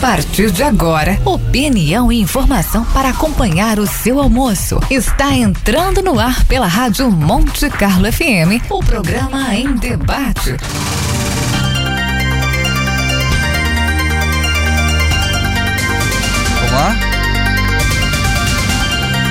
partir de agora, opinião e informação para acompanhar o seu almoço. Está entrando no ar pela Rádio Monte Carlo FM, o programa em debate. Vamos lá?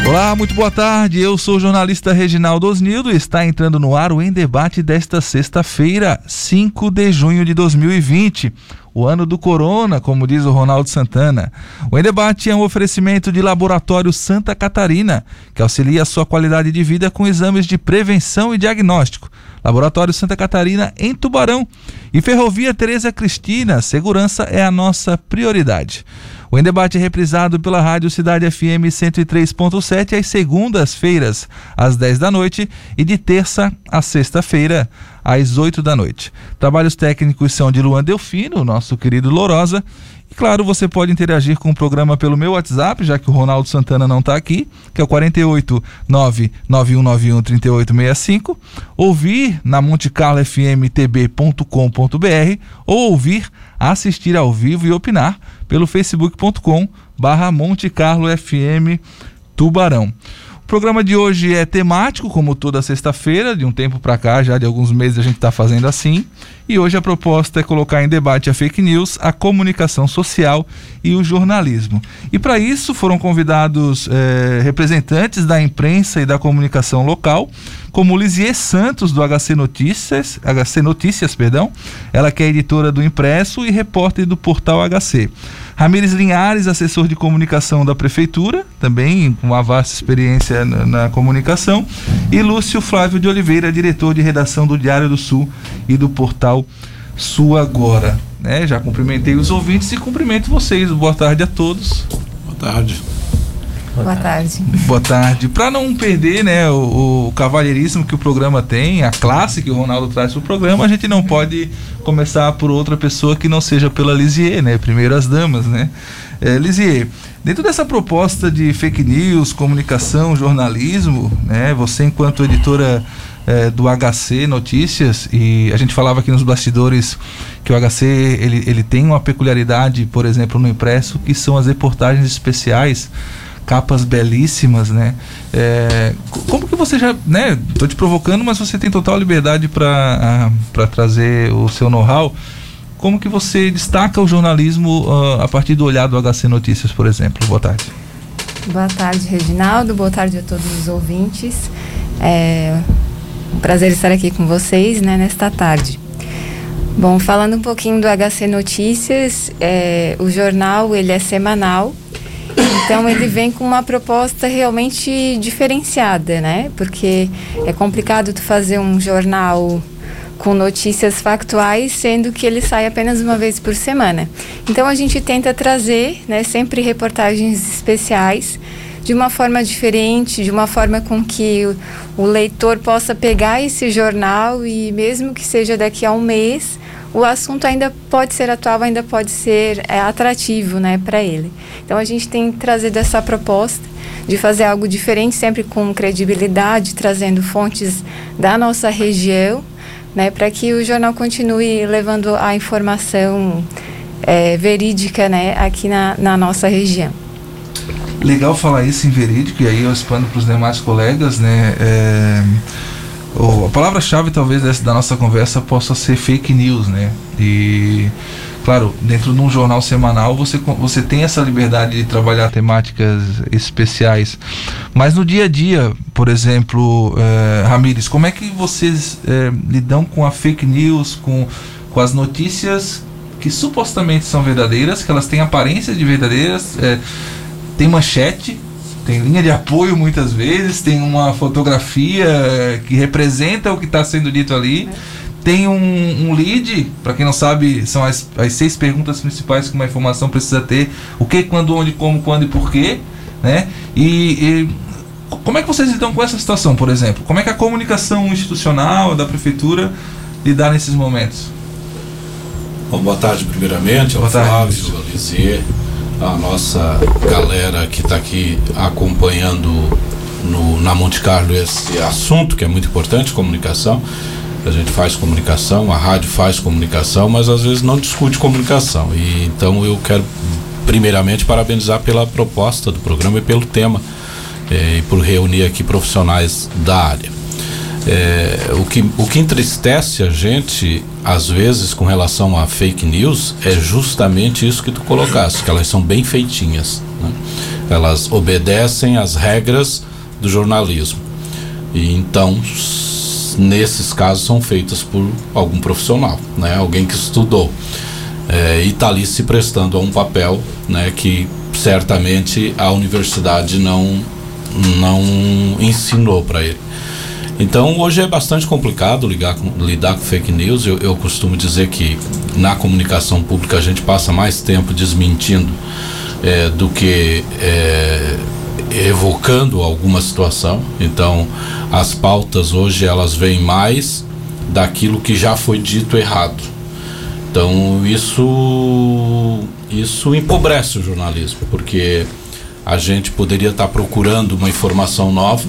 Olá, muito boa tarde. Eu sou o jornalista Reginaldo Osnildo e está entrando no ar o Em Debate desta sexta-feira, 5 de junho de 2020 o ano do corona, como diz o Ronaldo Santana. O Em Debate é um oferecimento de Laboratório Santa Catarina, que auxilia a sua qualidade de vida com exames de prevenção e diagnóstico. Laboratório Santa Catarina em Tubarão. E Ferrovia Tereza Cristina, segurança é a nossa prioridade. O Em Debate é reprisado pela Rádio Cidade FM 103.7 às segundas-feiras, às 10 da noite, e de terça a sexta-feira, às 8 da noite. Trabalhos técnicos são de Luan Delfino, nosso querido Lorosa. E claro, você pode interagir com o programa pelo meu WhatsApp, já que o Ronaldo Santana não está aqui, que é o 48 99191 3865. Ouvir na montecarlofmtb.com.br ou ouvir, assistir ao vivo e opinar pelo facebook.com barra Monte Carlo FM Tubarão. O programa de hoje é temático, como toda sexta-feira, de um tempo para cá, já de alguns meses a gente está fazendo assim. E hoje a proposta é colocar em debate a fake news, a comunicação social e o jornalismo. E para isso foram convidados eh, representantes da imprensa e da comunicação local, como Lisier Santos do HC Notícias, HC Notícias, perdão, ela que é editora do Impresso e repórter do portal HC. Ramires Linhares, assessor de comunicação da prefeitura, também com uma vasta experiência na, na, comunicação, e Lúcio Flávio de Oliveira, diretor de redação do Diário do Sul e do portal Sul Agora. Né? Já cumprimentei os ouvintes e cumprimento vocês. Boa tarde a todos. Boa tarde. Boa tarde. Boa tarde. Para não perder né, o, o, cavalheirismo que o programa tem, a classe que o Ronaldo traz para o programa, a gente não pode começar por outra pessoa que não seja pela Lisier, né? Primeiro as damas, né? É, Lisier, dentro dessa proposta de fake news, comunicação, jornalismo, né? Você enquanto editora é, do HC Notícias e a gente falava aqui nos bastidores que o HC ele, ele tem uma peculiaridade, por exemplo, no impresso, que são as reportagens especiais capas belíssimas, né? É, como que você já, né? Tô te provocando, mas você tem total liberdade para para trazer o seu know-how. Como que você destaca o jornalismo uh, a partir do olhar do HC Notícias, por exemplo? Boa tarde. Boa tarde, Reginaldo. Boa tarde a todos os ouvintes. É um prazer estar aqui com vocês, né, nesta tarde. Bom, falando um pouquinho do HC Notícias, é, o jornal ele é semanal então ele vem com uma proposta realmente diferenciada, né? Porque é complicado tu fazer um jornal com notícias factuais, sendo que ele sai apenas uma vez por semana. Então a gente tenta trazer, né, sempre reportagens especiais de uma forma diferente, de uma forma com que o, o leitor possa pegar esse jornal e mesmo que seja daqui a um mês, o assunto ainda pode ser atual, ainda pode ser é, atrativo né, para ele. Então a gente tem trazido essa proposta de fazer algo diferente, sempre com credibilidade, trazendo fontes da nossa região, né, para que o jornal continue levando a informação é, verídica né, aqui na, na nossa região. Legal falar isso em verídico, e aí eu expando para os demais colegas, né? É a palavra-chave talvez dessa, da nossa conversa possa ser fake news, né? E claro, dentro de um jornal semanal você, você tem essa liberdade de trabalhar temáticas especiais. Mas no dia a dia, por exemplo, eh, Ramires, como é que vocês eh, lidam com a fake news, com, com as notícias que supostamente são verdadeiras, que elas têm aparência de verdadeiras, eh, tem manchete, tem linha de apoio muitas vezes, tem uma fotografia que representa o que está sendo dito ali. É. Tem um, um lead, para quem não sabe, são as, as seis perguntas principais que uma informação precisa ter: o que, quando, onde, como, quando e porquê. Né? E, e como é que vocês lidam com essa situação, por exemplo? Como é que a comunicação institucional da prefeitura lidar nesses momentos? Bom, boa tarde, primeiramente, ao boa Flávio, ao Lizier, a nossa galera que está aqui acompanhando no, na Monte Carlo esse assunto que é muito importante, comunicação. A gente faz comunicação, a rádio faz comunicação, mas às vezes não discute comunicação. E então eu quero primeiramente parabenizar pela proposta do programa e pelo tema é, e por reunir aqui profissionais da área. É, o, que, o que entristece a gente, às vezes, com relação a fake news, é justamente isso que tu colocaste, que elas são bem feitinhas. Né? Elas obedecem às regras do jornalismo. E então, nesses casos, são feitas por algum profissional, né? alguém que estudou. É, e está ali se prestando a um papel né, que certamente a universidade não, não ensinou para ele. Então hoje é bastante complicado ligar com, lidar com fake news. Eu, eu, costumo dizer que na comunicação pública a gente passa mais tempo desmentindo é, do que é, evocando alguma situação. Então as pautas hoje elas vêm mais daquilo que já foi dito errado. Então isso isso empobrece o jornalismo, porque a gente poderia estar procurando uma informação nova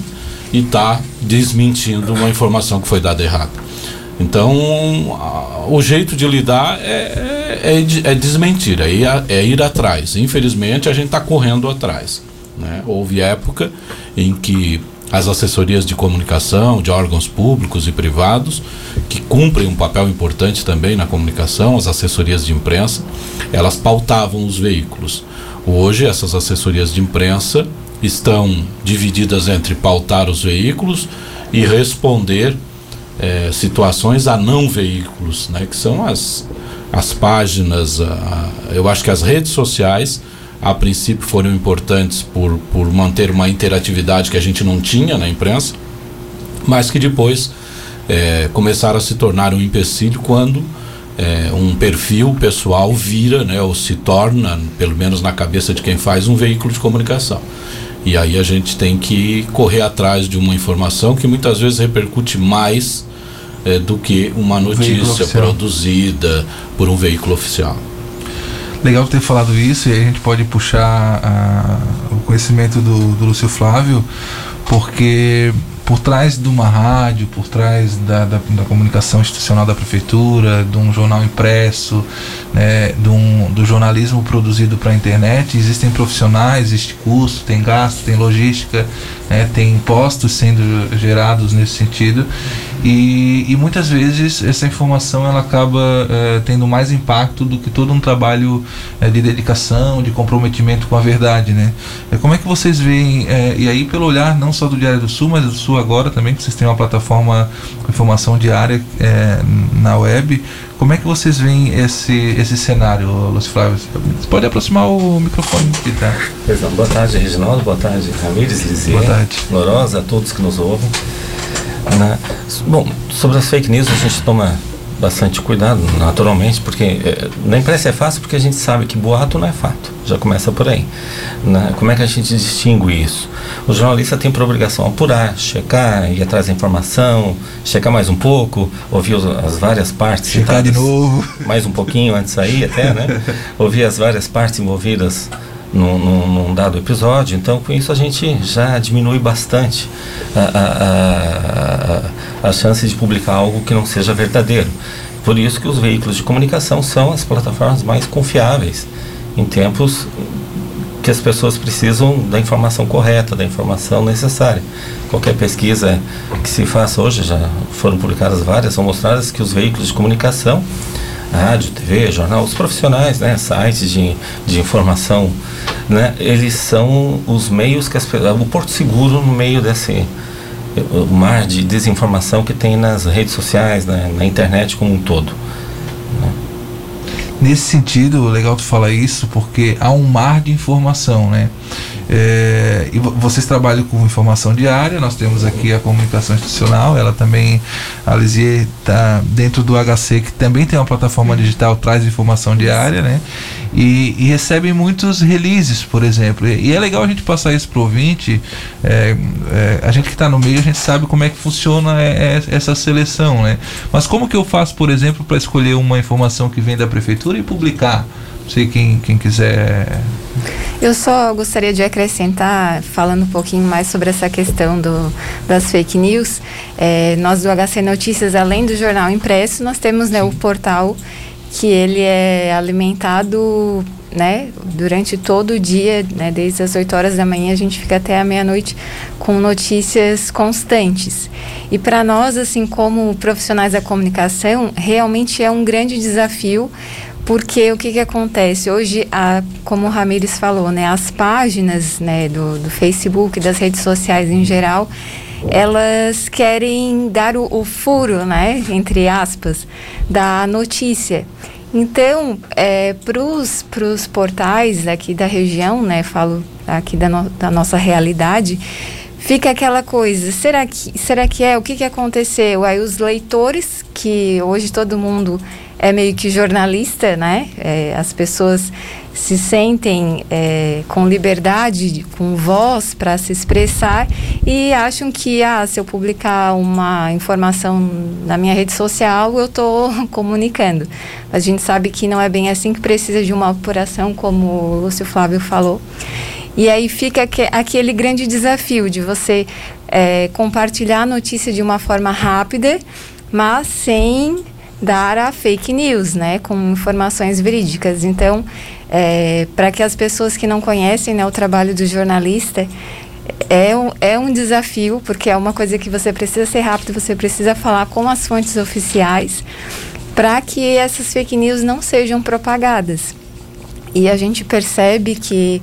e está desmentindo uma informação que foi dada errada. Então, o jeito de lidar é, é, é, é desmentir, é ir, é ir atrás. Infelizmente, a gente está correndo atrás. Né? Houve época em que as assessorias de comunicação de órgãos públicos e privados, que cumprem um papel importante também na comunicação, as assessorias de imprensa, elas pautavam os veículos. Hoje, essas assessorias de imprensa estão divididas entre pautar os veículos e responder é, situações a não veículos, né, que são as, as páginas, a, eu acho que as redes sociais a princípio foram importantes por, por manter uma interatividade que a gente não tinha na imprensa, mas que depois é, começaram a se tornar um empecilho quando é, um perfil pessoal vira, né, ou se torna, pelo menos na cabeça de quem faz, um veículo de comunicação. E aí a gente tem que correr atrás de uma informação que muitas vezes repercute mais é, do que uma notícia produzida por um veículo oficial. Legal ter falado isso e aí a gente pode puxar a, o conhecimento do, do Lúcio Flávio, porque por trás de uma rádio, por trás da, da, da, comunicação institucional da prefeitura, de um jornal impresso, né, de um, do jornalismo produzido para a internet, existem profissionais, existe custo, tem gasto, tem logística, né, tem impostos sendo gerados nesse sentido. E, e muitas vezes essa informação ela acaba é, tendo mais impacto do que todo um trabalho é, de dedicação, de comprometimento com a verdade, né? É, como é que vocês veem, e aí pelo olhar não só do Diário do Sul, mas do Sul agora também, que vocês têm uma plataforma com informação diária na web, como é que vocês veem esse, esse cenário, Lúcio Flávio? Você pode aproximar o microfone aqui, tá? Boa tarde, Reginaldo. Boa tarde, Ramires, Lizier. Boa tarde. Lorosa, a todos que nos ouvem. Né? Bom, sobre as fake news a gente toma bastante cuidado, naturalmente, porque é, na imprensa é fácil porque a gente sabe que boato não é fato, já começa por aí. Né? Como é que a gente distingue isso? O jornalista tem por obrigação apurar, checar, ir atrás da informação, checar mais um pouco, ouvir as várias partes. Checar de novo. Mais um pouquinho antes de sair até, né? ouvir as várias partes envolvidas num, num, num, dado episódio. Então, com isso, a gente já diminui bastante a, a, a, a chance de publicar algo que não seja verdadeiro. Por isso que os veículos de comunicação são as plataformas mais confiáveis em tempos que as pessoas precisam da informação correta, da informação necessária. Qualquer pesquisa que se faça hoje, já foram publicadas várias, são mostradas que os veículos de comunicação rádio, TV, jornal, os profissionais, né, sites de, de informação, né, eles são os meios que as o porto seguro no meio desse o mar de desinformação que tem nas redes sociais, né, na internet como um todo. Né. Nesse sentido, legal tu falar isso, porque há um mar de informação, né? É, e vocês trabalham com informação diária, nós temos aqui a comunicação institucional, ela também, a Lisier está dentro do HC, que também tem uma plataforma digital, traz informação diária, né? E, e recebe muitos releases, por exemplo. E, e, é legal a gente passar isso para o ouvinte, é, é, a gente que está no meio, a gente sabe como é que funciona é, é, essa seleção, né? Mas como que eu faço, por exemplo, para escolher uma informação que vem da prefeitura e publicar? Sei quem, quem quiser Eu só gostaria de acrescentar, falando um pouquinho mais sobre essa questão do, das fake news. É, nós do HC Notícias, além do jornal impresso, nós temos né, o portal que ele é alimentado né, durante todo o dia, né, desde as 8 horas da manhã a gente fica até a meia-noite com notícias constantes. E para nós, assim como profissionais da comunicação, realmente é um grande desafio, porque o que, que acontece? Hoje, a, como o Ramires falou, né, as páginas né, do, do Facebook, das redes sociais em geral, elas querem dar o, o furo, né, entre aspas, da notícia. Então, é, para os portais aqui da região, né, falo aqui da, no, da nossa realidade, fica aquela coisa, será que, será que é? O que, que aconteceu? Aí os leitores, que hoje todo mundo é meio que jornalista, né? É, as pessoas se sentem é, com liberdade, com voz para se expressar e acham que ah, se eu publicar uma informação na minha rede social, eu estou comunicando. A gente sabe que não é bem assim, que precisa de uma apuração, como o Lúcio Flávio falou. E aí fica aquele grande desafio de você é, compartilhar a notícia de uma forma rápida, mas sem dar a fake news, né, com informações verídicas. Então, é, para que as pessoas que não conhecem né, o trabalho do jornalista, é um, é um desafio, porque é uma coisa que você precisa ser rápido, você precisa falar com as fontes oficiais para que essas fake news não sejam propagadas. E a gente percebe que,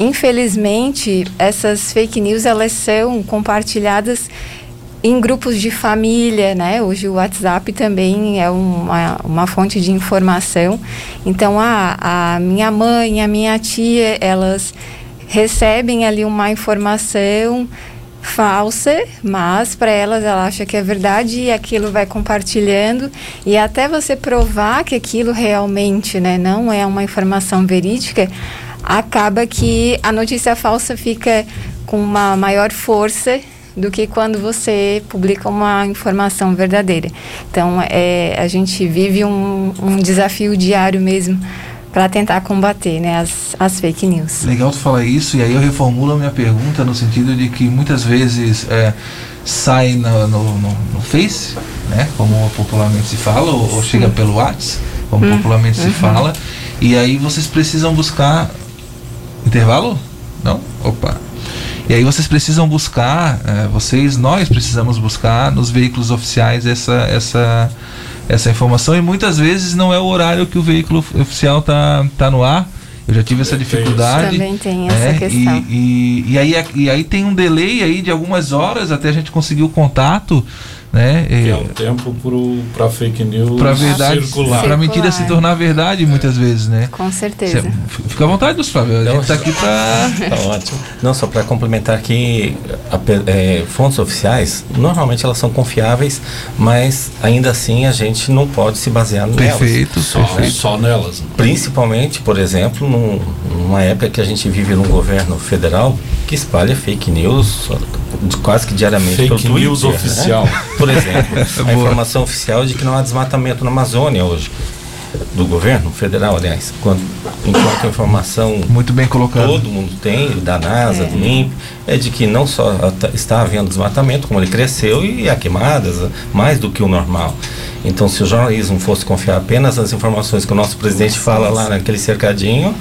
infelizmente, essas fake news elas são compartilhadas em grupos de família, né? Hoje o WhatsApp também é uma, uma fonte de informação. Então, a, a minha mãe, a minha tia, elas recebem ali uma informação falsa, mas para elas ela acha que é verdade e aquilo vai compartilhando e até você provar que aquilo realmente, né, não é uma informação verídica, acaba que a notícia falsa fica com uma maior força do que quando você publica uma informação verdadeira. Então, é, a gente vive um, um desafio diário mesmo para tentar combater né, as, as fake news. Legal tu falar isso, e aí eu reformulo a minha pergunta no sentido de que muitas vezes é, sai no, no, no, no, Face, né, como popularmente se fala, ou, ou chega pelo WhatsApp, como hum, popularmente uhum. se fala, e aí vocês precisam buscar intervalo? Não? Opa. E aí vocês precisam buscar, é, vocês, nós precisamos buscar nos veículos oficiais essa, essa, essa informação e muitas vezes não é o horário que o veículo oficial tá, tá no ar. Eu já tive essa dificuldade. Também tem essa é, questão. E, e, e, aí, e aí tem um delay aí de algumas horas até a gente conseguir o contato né? Que é um tempo para fake news pra verdade, circular. Para mentira se tornar verdade muitas vezes, né? Com certeza. Cê, fica à vontade, dos Flávio. A gente está aqui para. Tá ótimo. Não, só para complementar que a, é, fontes oficiais, normalmente elas são confiáveis, mas ainda assim a gente não pode se basear nelas. Perfeito, só, perfeito. só nelas. Principalmente, por exemplo, num, numa época que a gente vive num governo federal que espalha fake news quase que diariamente fake pelo Twitter. news né? oficial. Por exemplo, a informação oficial de que não há desmatamento na Amazônia hoje do governo federal, aliás, quando, enquanto a informação muito bem colocado todo mundo tem da NASA, é. do INPE, é de que não só está havendo desmatamento, como ele cresceu e há queimadas mais do que o normal. Então, se o jornalismo fosse confiar apenas nas informações que o nosso presidente fala lá naquele cercadinho,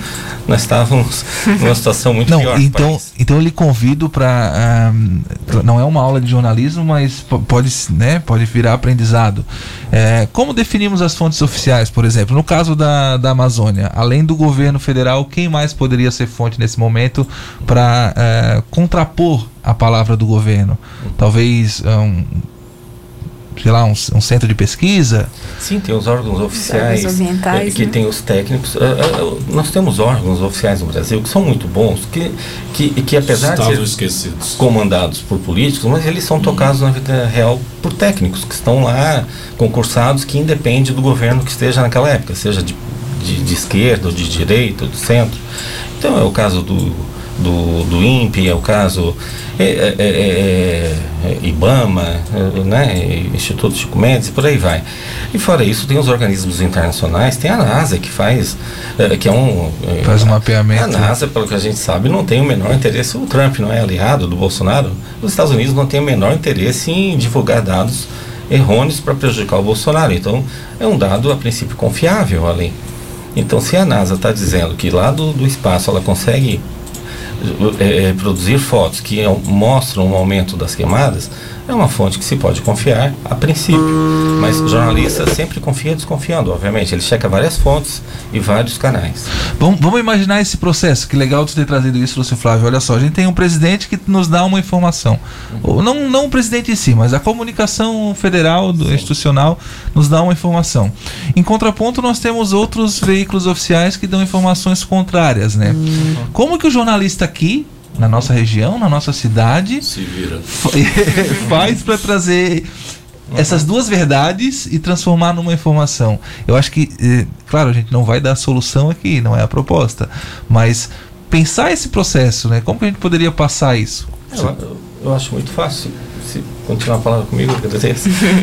nós estávamos numa situação muito não, pior. Então, então eu lhe convido para um, não é uma aula de jornalismo, mas pode, né, pode virar aprendizado. É, como definimos as fontes oficiais, por exemplo, no caso da, da Amazônia, além do governo federal, quem mais poderia ser fonte nesse momento para é, contrapor a palavra do governo? Talvez um, sei lá, um, um, centro de pesquisa? Sim, tem os órgãos oficiais os é, que né? tem os técnicos. Uh, uh, nós temos órgãos oficiais no Brasil que são muito bons, que, que, que apesar Estavam de ser esquecidos. comandados por políticos, mas eles são tocados na vida real por técnicos que estão lá concursados que independe do governo que esteja naquela época, seja de, de, de esquerda, ou de direita, ou de centro. Então é o caso do do, do INPE, é o caso é, é, é, é, é IBAMA, né, Instituto Chico Mendes e por aí vai. E fora isso, tem os organismos internacionais, tem a NASA que faz, que é um... Faz um mapeamento. A NASA, pelo que a gente sabe, não tem o menor interesse, o Trump não é aliado do Bolsonaro, os Estados Unidos não tem o menor interesse em divulgar dados errôneos para prejudicar o Bolsonaro. Então, é um dado, a princípio, confiável ali. Então, se a NASA está dizendo que lá do, do espaço ela consegue é, é, produzir fotos que mostram um aumento das queimadas, é uma fonte que se pode confiar a princípio. Mas o jornalista sempre confia desconfiando, obviamente. Ele checa várias fontes e vários canais. Vamos, vamos imaginar esse processo. Que legal de ter trazido isso, Lúcio Flávio. Olha só, a gente tem um presidente que nos dá uma informação. Uhum. Não, não o presidente em si, mas a comunicação federal, do, institucional, nos dá uma informação. Em contraponto, nós temos outros veículos oficiais que dão informações contrárias, né? Uhum. Como que o jornalista aqui na nossa região, na nossa cidade. Se vira. Faz para trazer essas duas verdades e transformar numa informação. Eu acho que, eh, claro, a gente não vai dar solução aqui, não é a proposta, mas pensar esse processo, né? Como que a gente poderia passar isso? Eu, eu acho muito fácil se continuar palavra comigo,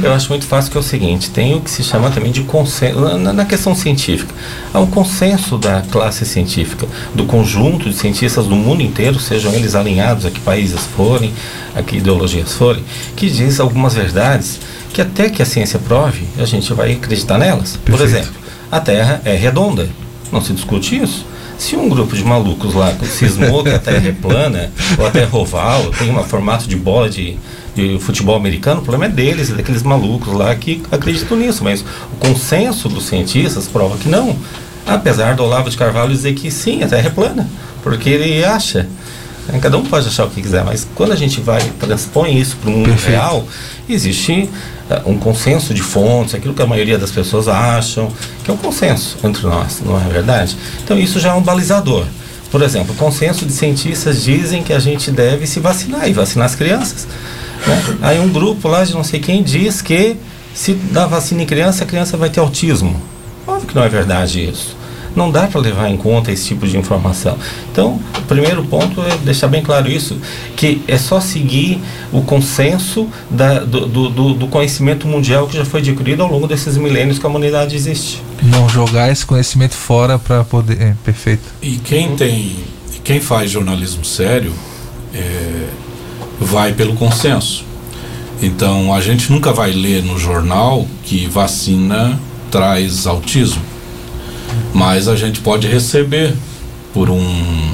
eu acho muito fácil que é o seguinte, tem o que se chama também de consenso, na, na, questão científica, há um consenso da classe científica, do conjunto de cientistas do mundo inteiro, sejam eles alinhados a que países forem, a que ideologias forem, que diz algumas verdades que até que a ciência prove, a gente vai acreditar nelas. Perfeito. Por exemplo, a Terra é redonda, não se discute isso. Se um grupo de malucos lá cismou que a Terra é plana, ou a Terra é tem um formato de bola de, de futebol americano, o problema é deles, daqueles malucos lá que acreditam nisso, mas o consenso dos cientistas prova que não. Apesar do Olavo de Carvalho dizer que sim, a Terra é plana, porque ele acha. Cada um pode achar o que quiser, mas quando a gente vai transpõe isso para o mundo Perfeito. real, existe uh, um consenso de fontes, aquilo que a maioria das pessoas acham, que é um consenso entre nós, não é verdade? Então isso já é um balizador. Por exemplo, o consenso de cientistas dizem que a gente deve se vacinar e vacinar as crianças. Né? Aí um grupo lá de não sei quem diz que se dá vacina em criança, a criança vai ter autismo. Óbvio que não é verdade isso. Não dá para levar em conta esse tipo de informação. Então, o primeiro ponto é deixar bem claro isso, que é só seguir o consenso da, do, do, do conhecimento mundial que já foi adquirido ao longo desses milênios que a humanidade existe. Não jogar esse conhecimento fora para poder. É, perfeito. E quem tem. Quem faz jornalismo sério é, vai pelo consenso. Então a gente nunca vai ler no jornal que vacina traz autismo, mas a gente pode receber por um,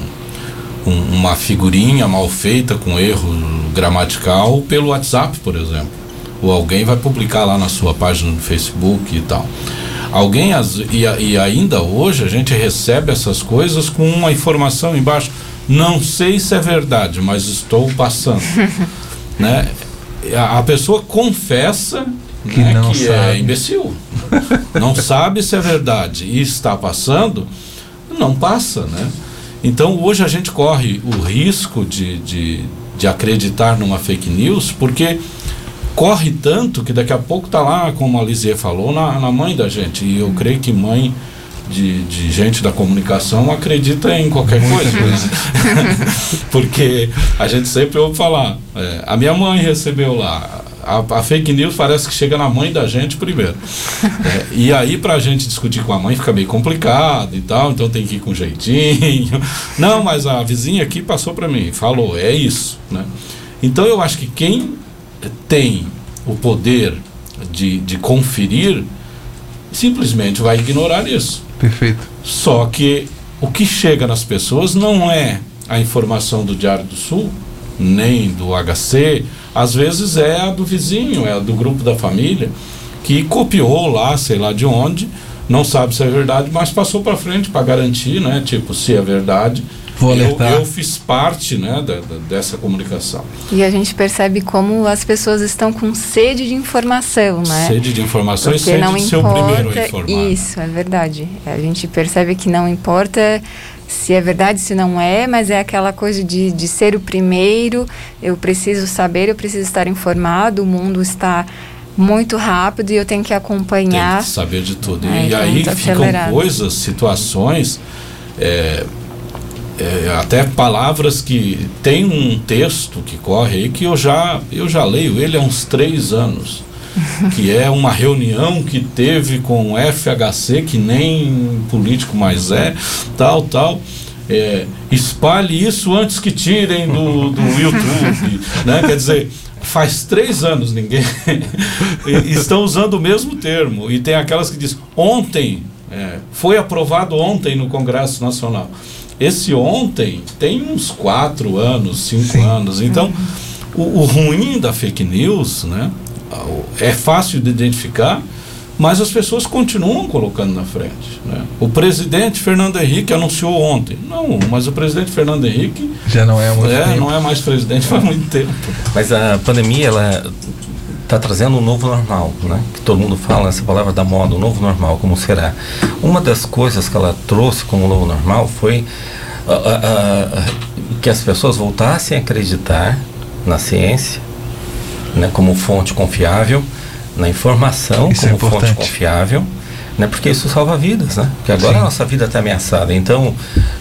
um, uma figurinha mal feita com erro gramatical pelo WhatsApp, por exemplo. Ou alguém vai publicar lá na sua página do Facebook e tal. Alguém, e, e ainda hoje a gente recebe essas coisas com uma informação embaixo não sei se é verdade, mas estou passando. né? A, a, pessoa confessa que, né, não que é sabe. é imbecil. não sabe se é verdade e está passando, não passa, né? Então hoje a gente corre o risco de, de, de acreditar numa fake news, porque corre tanto que daqui a pouco está lá, como a Lizzie falou, na, na mãe da gente. E eu creio que mãe de, de gente da comunicação acredita em qualquer coisa. coisa. Porque a gente sempre ouve falar, é, a minha mãe recebeu lá. A, a, fake news parece que chega na mãe da gente primeiro. É, e aí, para a gente discutir com a mãe, fica meio complicado e tal, então tem que ir com jeitinho. Não, mas a vizinha aqui passou para mim, falou, é isso. Né? Então, eu acho que quem tem o poder de, de conferir simplesmente vai ignorar isso. Perfeito. Só que o que chega nas pessoas não é a informação do Diário do Sul, nem do HC, às vezes é a do vizinho, é a do grupo da família, que copiou lá, sei lá de onde, não sabe se é verdade, mas passou para frente para garantir, né? Tipo, se é verdade, Vou eu, eu fiz parte né, da, da, dessa comunicação. E a gente percebe como as pessoas estão com sede de informação, né? Sede de informação Porque e sede não de importa, ser o primeiro a informar. Isso, é verdade. A gente percebe que não importa se é verdade, se não é, mas é aquela coisa de, de ser o primeiro, eu preciso saber, eu preciso estar informado, o mundo está muito rápido e eu tenho que acompanhar. Tem que saber de tudo. É, e aí ficam acelerado. coisas, situações. É, é, até palavras que tem um texto que corre aí que eu já eu já leio ele há uns três anos que é uma reunião que teve com o FHC que nem político mais é tal tal é, espalhe isso antes que tirem do, do YouTube né quer dizer faz três anos ninguém estão usando o mesmo termo e tem aquelas que diz ontem é, foi aprovado ontem no Congresso Nacional esse ontem tem uns quatro anos, cinco Sim. anos. Então, o, o, ruim da fake news, né? É fácil de identificar, mas as pessoas continuam colocando na frente. Né? O presidente Fernando Henrique anunciou ontem. Não, mas o presidente Fernando Henrique já não é, muito é não é mais presidente faz muito tempo. Mas a pandemia ela está trazendo um novo normal, né? Que todo mundo fala essa palavra da moda, o um novo normal, como será? Uma das coisas que ela trouxe como novo normal foi uh, uh, uh, que as pessoas voltassem a acreditar na ciência, né? Como fonte confiável, na informação Isso como é fonte confiável né? Porque isso salva vidas, né? Porque agora Sim. a nossa vida está ameaçada. Então,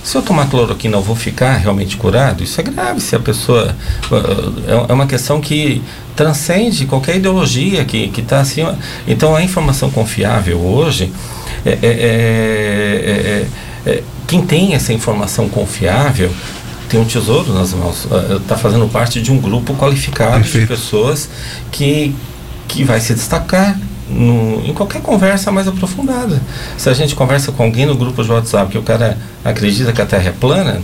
se eu tomar cloroquina eu vou ficar realmente curado, isso é grave. Se a pessoa é, é uma questão que transcende qualquer ideologia que está acima. Então, a informação confiável hoje é, é, é, é, é quem tem essa informação confiável tem um tesouro nas mãos, está fazendo parte de um grupo qualificado Perfeito. de pessoas que, que vai se destacar, no, em qualquer conversa mais aprofundada. Se a gente conversa com alguém no grupo de WhatsApp que o cara acredita que a Terra é plana,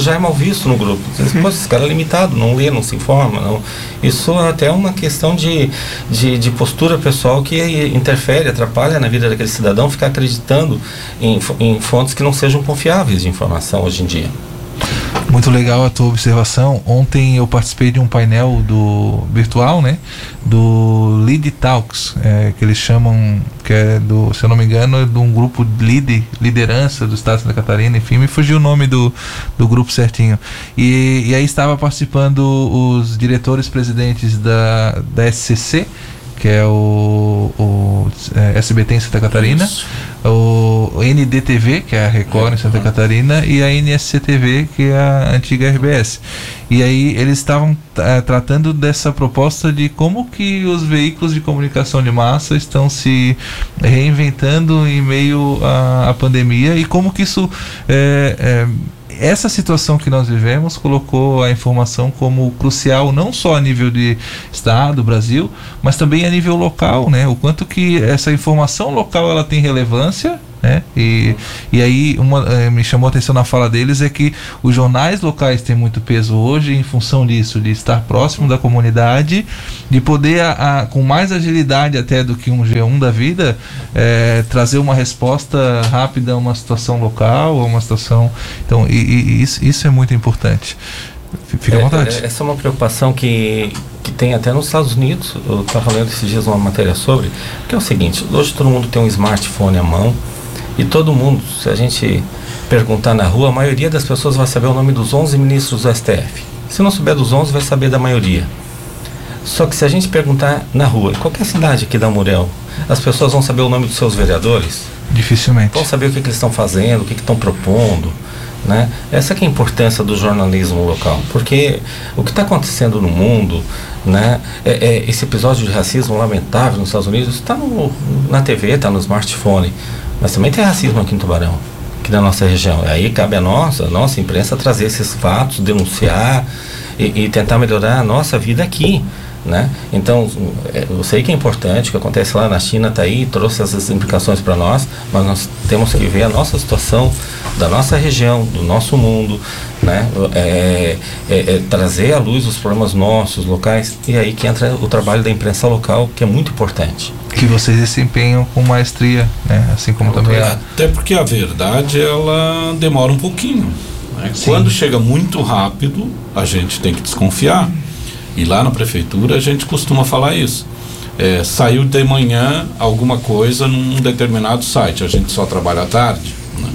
já é mal visto no grupo. Uhum. Pô, esse cara é limitado, não lê, não se informa. Não. Isso é até uma questão de, de, de, postura pessoal que interfere, atrapalha na vida daquele cidadão ficar acreditando em, em fontes que não sejam confiáveis de informação hoje em dia. Muito legal a tua observação. Ontem eu participei de um painel do virtual, né? Do Lead Talks, é, que eles chamam, que é do, se eu não me engano, é de um grupo Lead, liderança do Estado de Santa Catarina, enfim, me fugiu o nome do, do grupo certinho. E, e aí estava participando os diretores presidentes da, da SCC, que é o, o é, SBT em Santa Catarina, Isso. o NDTV, que é a Record em Santa Catarina, e a NSCTV, que é a antiga RBS. E aí eles estavam é, tratando dessa proposta de como que os veículos de comunicação de massa estão se reinventando em meio à, à pandemia e como que isso é, é essa situação que nós vivemos colocou a informação como crucial não só a nível de estado, Brasil, mas também a nível local, né? O quanto que essa informação local ela tem relevância né? E, e aí uma, eh, me chamou a atenção na fala deles é que os jornais locais têm muito peso hoje em função disso, de estar próximo da comunidade, de poder a, a, com mais agilidade até do que um G1 da vida é, trazer uma resposta rápida a uma situação local, a uma situação. Então, e, e isso, isso é muito importante. Fica à é, vontade. É, essa é uma preocupação que, que tem até nos Estados Unidos. Eu estava lendo esses dias uma matéria sobre, que é o seguinte: hoje todo mundo tem um smartphone à mão e todo mundo, se a gente perguntar na rua, a maioria das pessoas vai saber o nome dos 11 ministros do STF. Se não souber dos 11, vai saber da maioria. Só que se a gente perguntar na rua, em qualquer cidade aqui da Murel, as pessoas vão saber o nome dos seus vereadores? Dificilmente. Vão saber o que, que eles estão fazendo, o que, que estão propondo. Né? Essa é a importância do jornalismo local, porque o que está acontecendo no mundo, né, é, é, esse episódio de racismo lamentável nos Estados Unidos, está na TV, está no smartphone. Mas também tem racismo aqui em Tubarão, aqui na nossa região. Aí cabe a nossa, a nossa imprensa trazer esses fatos, denunciar e, e tentar melhorar a nossa vida aqui. Né? Então, é, eu sei que é importante, o que acontece lá na China está aí, trouxe essas implicações para nós, mas nós temos que ver a nossa situação da nossa região, do nosso mundo, né? É, é, é, trazer à luz os problemas nossos, locais, e aí que entra o trabalho da imprensa local, que é muito importante. Que vocês desempenham com maestria, né? assim como também a... Até porque a verdade, ela demora um pouquinho. Né? Quando chega muito rápido, a gente tem que desconfiar. E lá na prefeitura a gente costuma falar isso. É, saiu de manhã alguma coisa num determinado site, a gente só trabalha à tarde. Né?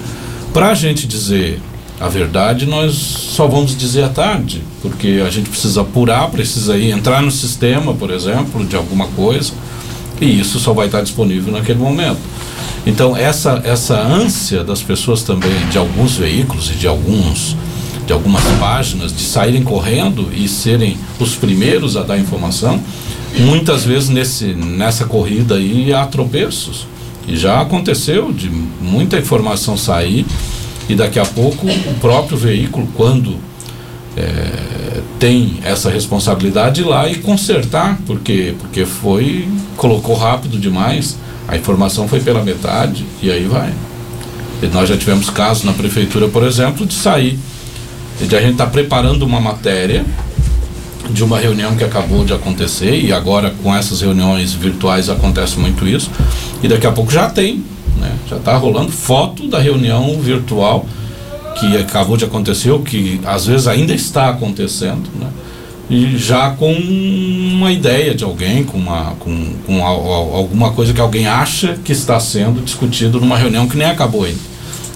Para a gente dizer a verdade, nós só vamos dizer à tarde, porque a gente precisa apurar, precisa ir entrar no sistema, por exemplo, de alguma coisa, e isso só vai estar disponível naquele momento. Então essa essa ânsia das pessoas também de alguns veículos e de alguns de algumas páginas de saírem correndo e serem os primeiros a dar informação, muitas vezes nesse nessa corrida aí há tropeços. E já aconteceu de muita informação sair e daqui a pouco o próprio veículo quando é, tem essa responsabilidade ir lá e consertar, porque porque foi colocou rápido demais, a informação foi pela metade e aí vai. E nós já tivemos casos na prefeitura, por exemplo, de sair, a gente estar tá preparando uma matéria de uma reunião que acabou de acontecer e agora com essas reuniões virtuais acontece muito isso e daqui a pouco já tem, né? Já está rolando foto da reunião virtual que acabou de acontecer, ou que às vezes ainda está acontecendo, né? E já com uma ideia de alguém, com, uma, com, com alguma coisa que alguém acha que está sendo discutido numa reunião que nem acabou ainda.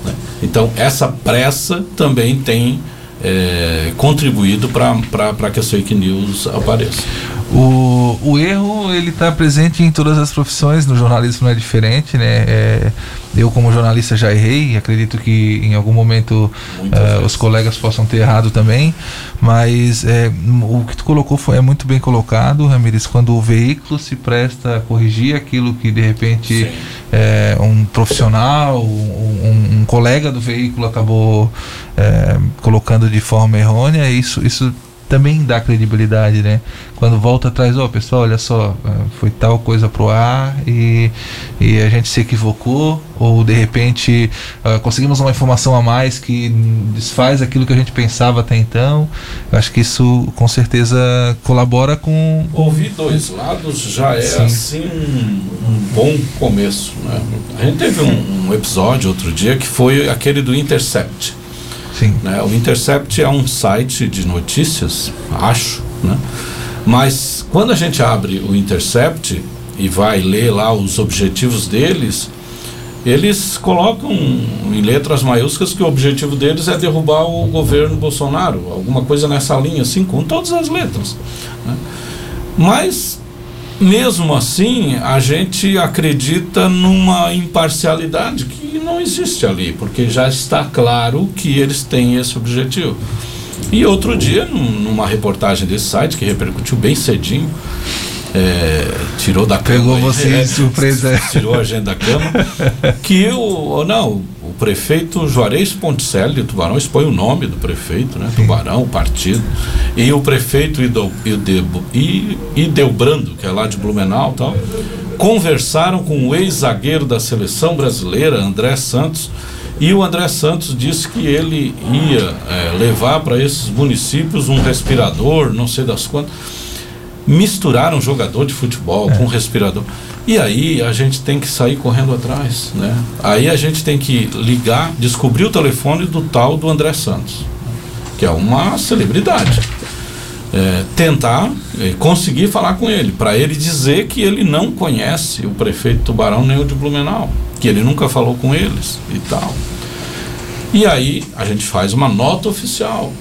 Né? Então, essa pressa também tem é, contribuído para que as fake news apareçam. O, o erro ele está presente em todas as profissões, no jornalismo não é diferente, né? É, eu como jornalista já errei, acredito que em algum momento uh, os colegas possam ter errado também, mas é, o que tu colocou foi, é muito bem colocado, Ramires, quando o veículo se presta a corrigir aquilo que de repente é, um profissional, um, um, colega do veículo acabou colocando de forma errônea, isso, isso também dá credibilidade, né? Quando volta atrás, ó, oh, pessoal, olha só, é, foi tal coisa pro ar e, e a gente se equivocou, ou de repente uh, conseguimos uma informação a mais que desfaz aquilo que a gente pensava até então. Eu acho que isso com certeza colabora com. Ouvir dois lados já é Sim. assim um, um, bom começo, né? A gente teve um, um episódio outro dia que foi aquele do Intercept Sim. Né? O Intercept é um site de notícias, acho, né? Mas quando a gente abre o Intercept e vai ler lá os objetivos deles, eles colocam em letras maiúsculas que o objetivo deles é derrubar o governo Bolsonaro, alguma coisa nessa linha, assim, com todas as letras. Né? Mas, mesmo assim, a gente acredita numa imparcialidade que não existe ali, porque já está claro que eles têm esse objetivo. E outro dia, num, numa reportagem desse site, que repercutiu bem cedinho, é, tirou da cama. Pegou você é, surpresa. Tirou a agenda da cama. que o. Não, prefeito Juarez Ponticelli de Tubarão expõe o nome do prefeito, né? Sim. Tubarão, o partido. E o prefeito Idelbrando, que é lá de Blumenau tal conversaram com o ex-zagueiro da seleção brasileira, André Santos, e o André Santos disse que ele ia é, levar para esses municípios um respirador, não sei das quantas. Misturaram jogador de futebol é. com respirador. E aí a gente tem que sair correndo atrás, né? Aí a gente tem que ligar, descobrir o telefone do tal do André Santos, que é uma celebridade é, tentar é, conseguir falar com ele, para ele dizer que ele não conhece o prefeito Tubarão nem o de Blumenau, que ele nunca falou com eles e tal. E aí a gente faz uma nota oficial,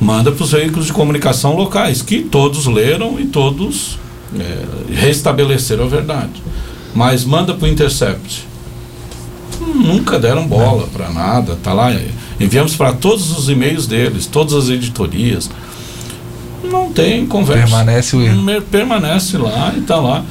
manda para os veículos de comunicação locais, que todos leram e todos é, restabeleceram a verdade. Mas manda para o Intercept. Nunca deram bola para nada, tá lá. Enviamos para todos os e-mails deles, todas as editorias não tem conversa. Permanece o erro. Permanece lá e está lá.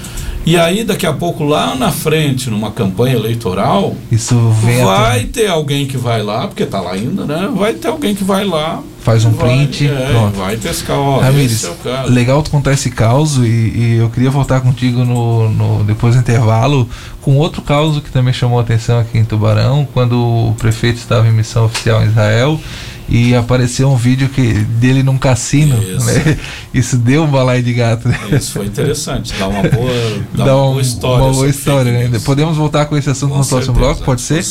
E aí, daqui a pouco, lá na frente, numa campanha eleitoral, Isso vai ter alguém que vai lá, porque está lá ainda, né? Vai ter alguém que vai lá. Faz um vai, print. É, pronto. Vai pescar, ó. Ramires, é legal tu contar esse caos e, e, eu queria voltar contigo no, no, depois do intervalo com outro caos que também chamou a atenção aqui em Tubarão, quando o prefeito estava em missão oficial em Israel e apareceu um vídeo que dele num cassino. Isso, né? Isso deu um balai de gato. Né? Isso foi interessante, dá uma boa, dá, dá uma, boa história. Uma boa história, né? Podemos voltar com esse assunto com no certeza, próximo bloco, pode ser?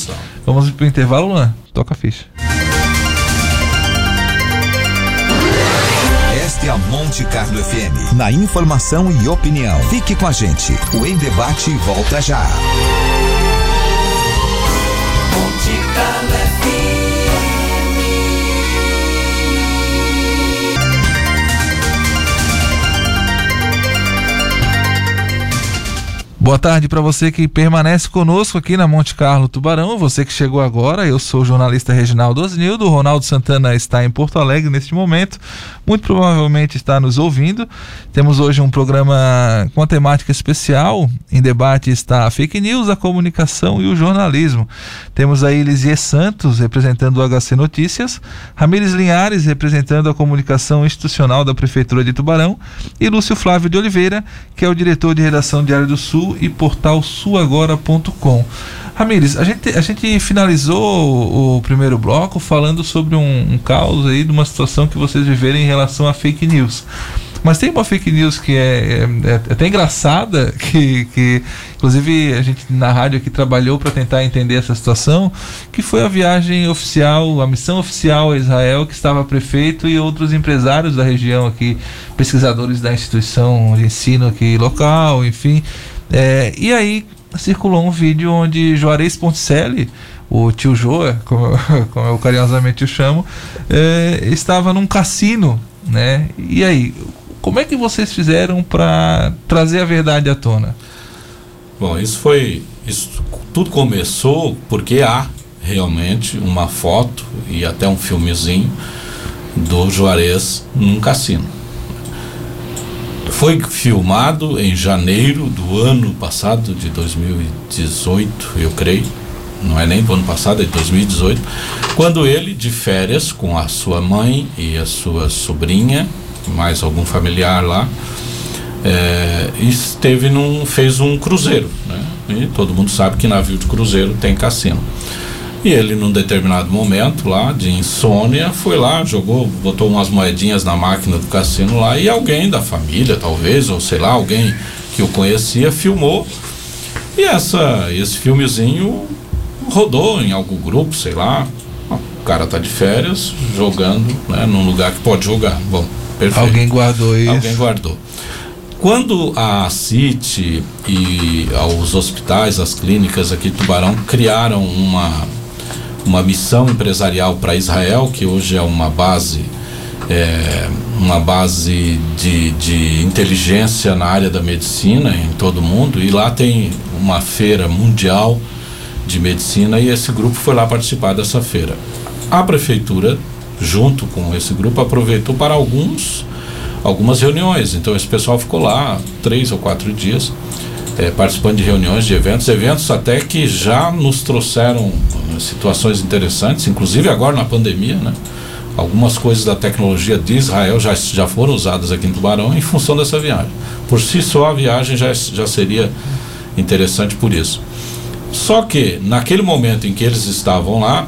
Vamos para o intervalo, Luan? Toca a ficha. Esta é a Monte Carlo FM, na informação e opinião. Fique com a gente. O Em Debate volta já. Boa tarde para você que permanece conosco aqui na Monte Carlo Tubarão. Você que chegou agora, eu sou o jornalista Reginaldo Osnildo. O Ronaldo Santana está em Porto Alegre neste momento. Muito provavelmente está nos ouvindo. Temos hoje um programa com uma temática especial. Em debate está a fake news, a comunicação e o jornalismo. Temos aí Lisier Santos representando o HC Notícias, Ramires Linhares representando a comunicação institucional da Prefeitura de Tubarão e Lúcio Flávio de Oliveira, que é o diretor de redação Diário do Sul e portal suagora.com. Ramires, a gente, a gente finalizou o, o primeiro bloco falando sobre um, um caos aí de uma situação que vocês viveram em relação a fake news. Mas tem uma fake news que é, é, é, até engraçada, que, que inclusive a gente na rádio aqui trabalhou para tentar entender essa situação, que foi a viagem oficial, a missão oficial a Israel, que estava prefeito e outros empresários da região aqui, pesquisadores da instituição de ensino aqui local, enfim, é, e aí circulou um vídeo onde Juarez Ponticelli, o tio Joa, como, como eu carinhosamente o chamo, é, estava num cassino, né? E aí, como é que vocês fizeram para trazer a verdade à tona? Bom, isso foi. Isso tudo começou porque há realmente uma foto e até um filmezinho do Juarez num cassino. Foi filmado em janeiro do ano passado, de 2018, eu creio. Não é nem do ano passado, é de 2018. Quando ele, de férias, com a sua mãe e a sua sobrinha, mais algum familiar lá, é, esteve num, fez um cruzeiro. Né? E todo mundo sabe que navio de cruzeiro tem cassino. E ele, num determinado momento lá de insônia, foi lá, jogou, botou umas moedinhas na máquina do cassino lá e alguém da família, talvez, ou sei lá, alguém que o conhecia, filmou. E essa, esse filmezinho rodou em algum grupo, sei lá. O cara tá de férias, jogando, né, num lugar que pode jogar. Bom, perfeito. Alguém guardou isso. Alguém guardou. Quando a CIT e os hospitais, as clínicas aqui de Tubarão criaram uma uma missão empresarial para Israel, que hoje é uma base é, uma base de, de inteligência na área da medicina em todo o mundo e lá tem uma feira mundial de medicina e esse grupo foi lá participar dessa feira. A prefeitura, junto com esse grupo, aproveitou para alguns algumas reuniões. Então esse pessoal ficou lá três ou quatro dias é, participando de reuniões, de eventos, eventos até que já nos trouxeram uh, situações interessantes, inclusive agora na pandemia, né? Algumas coisas da tecnologia de Israel já, já foram usadas aqui em Tubarão em função dessa viagem. Por si só, a viagem já, já seria interessante por isso. Só que, naquele momento em que eles estavam lá,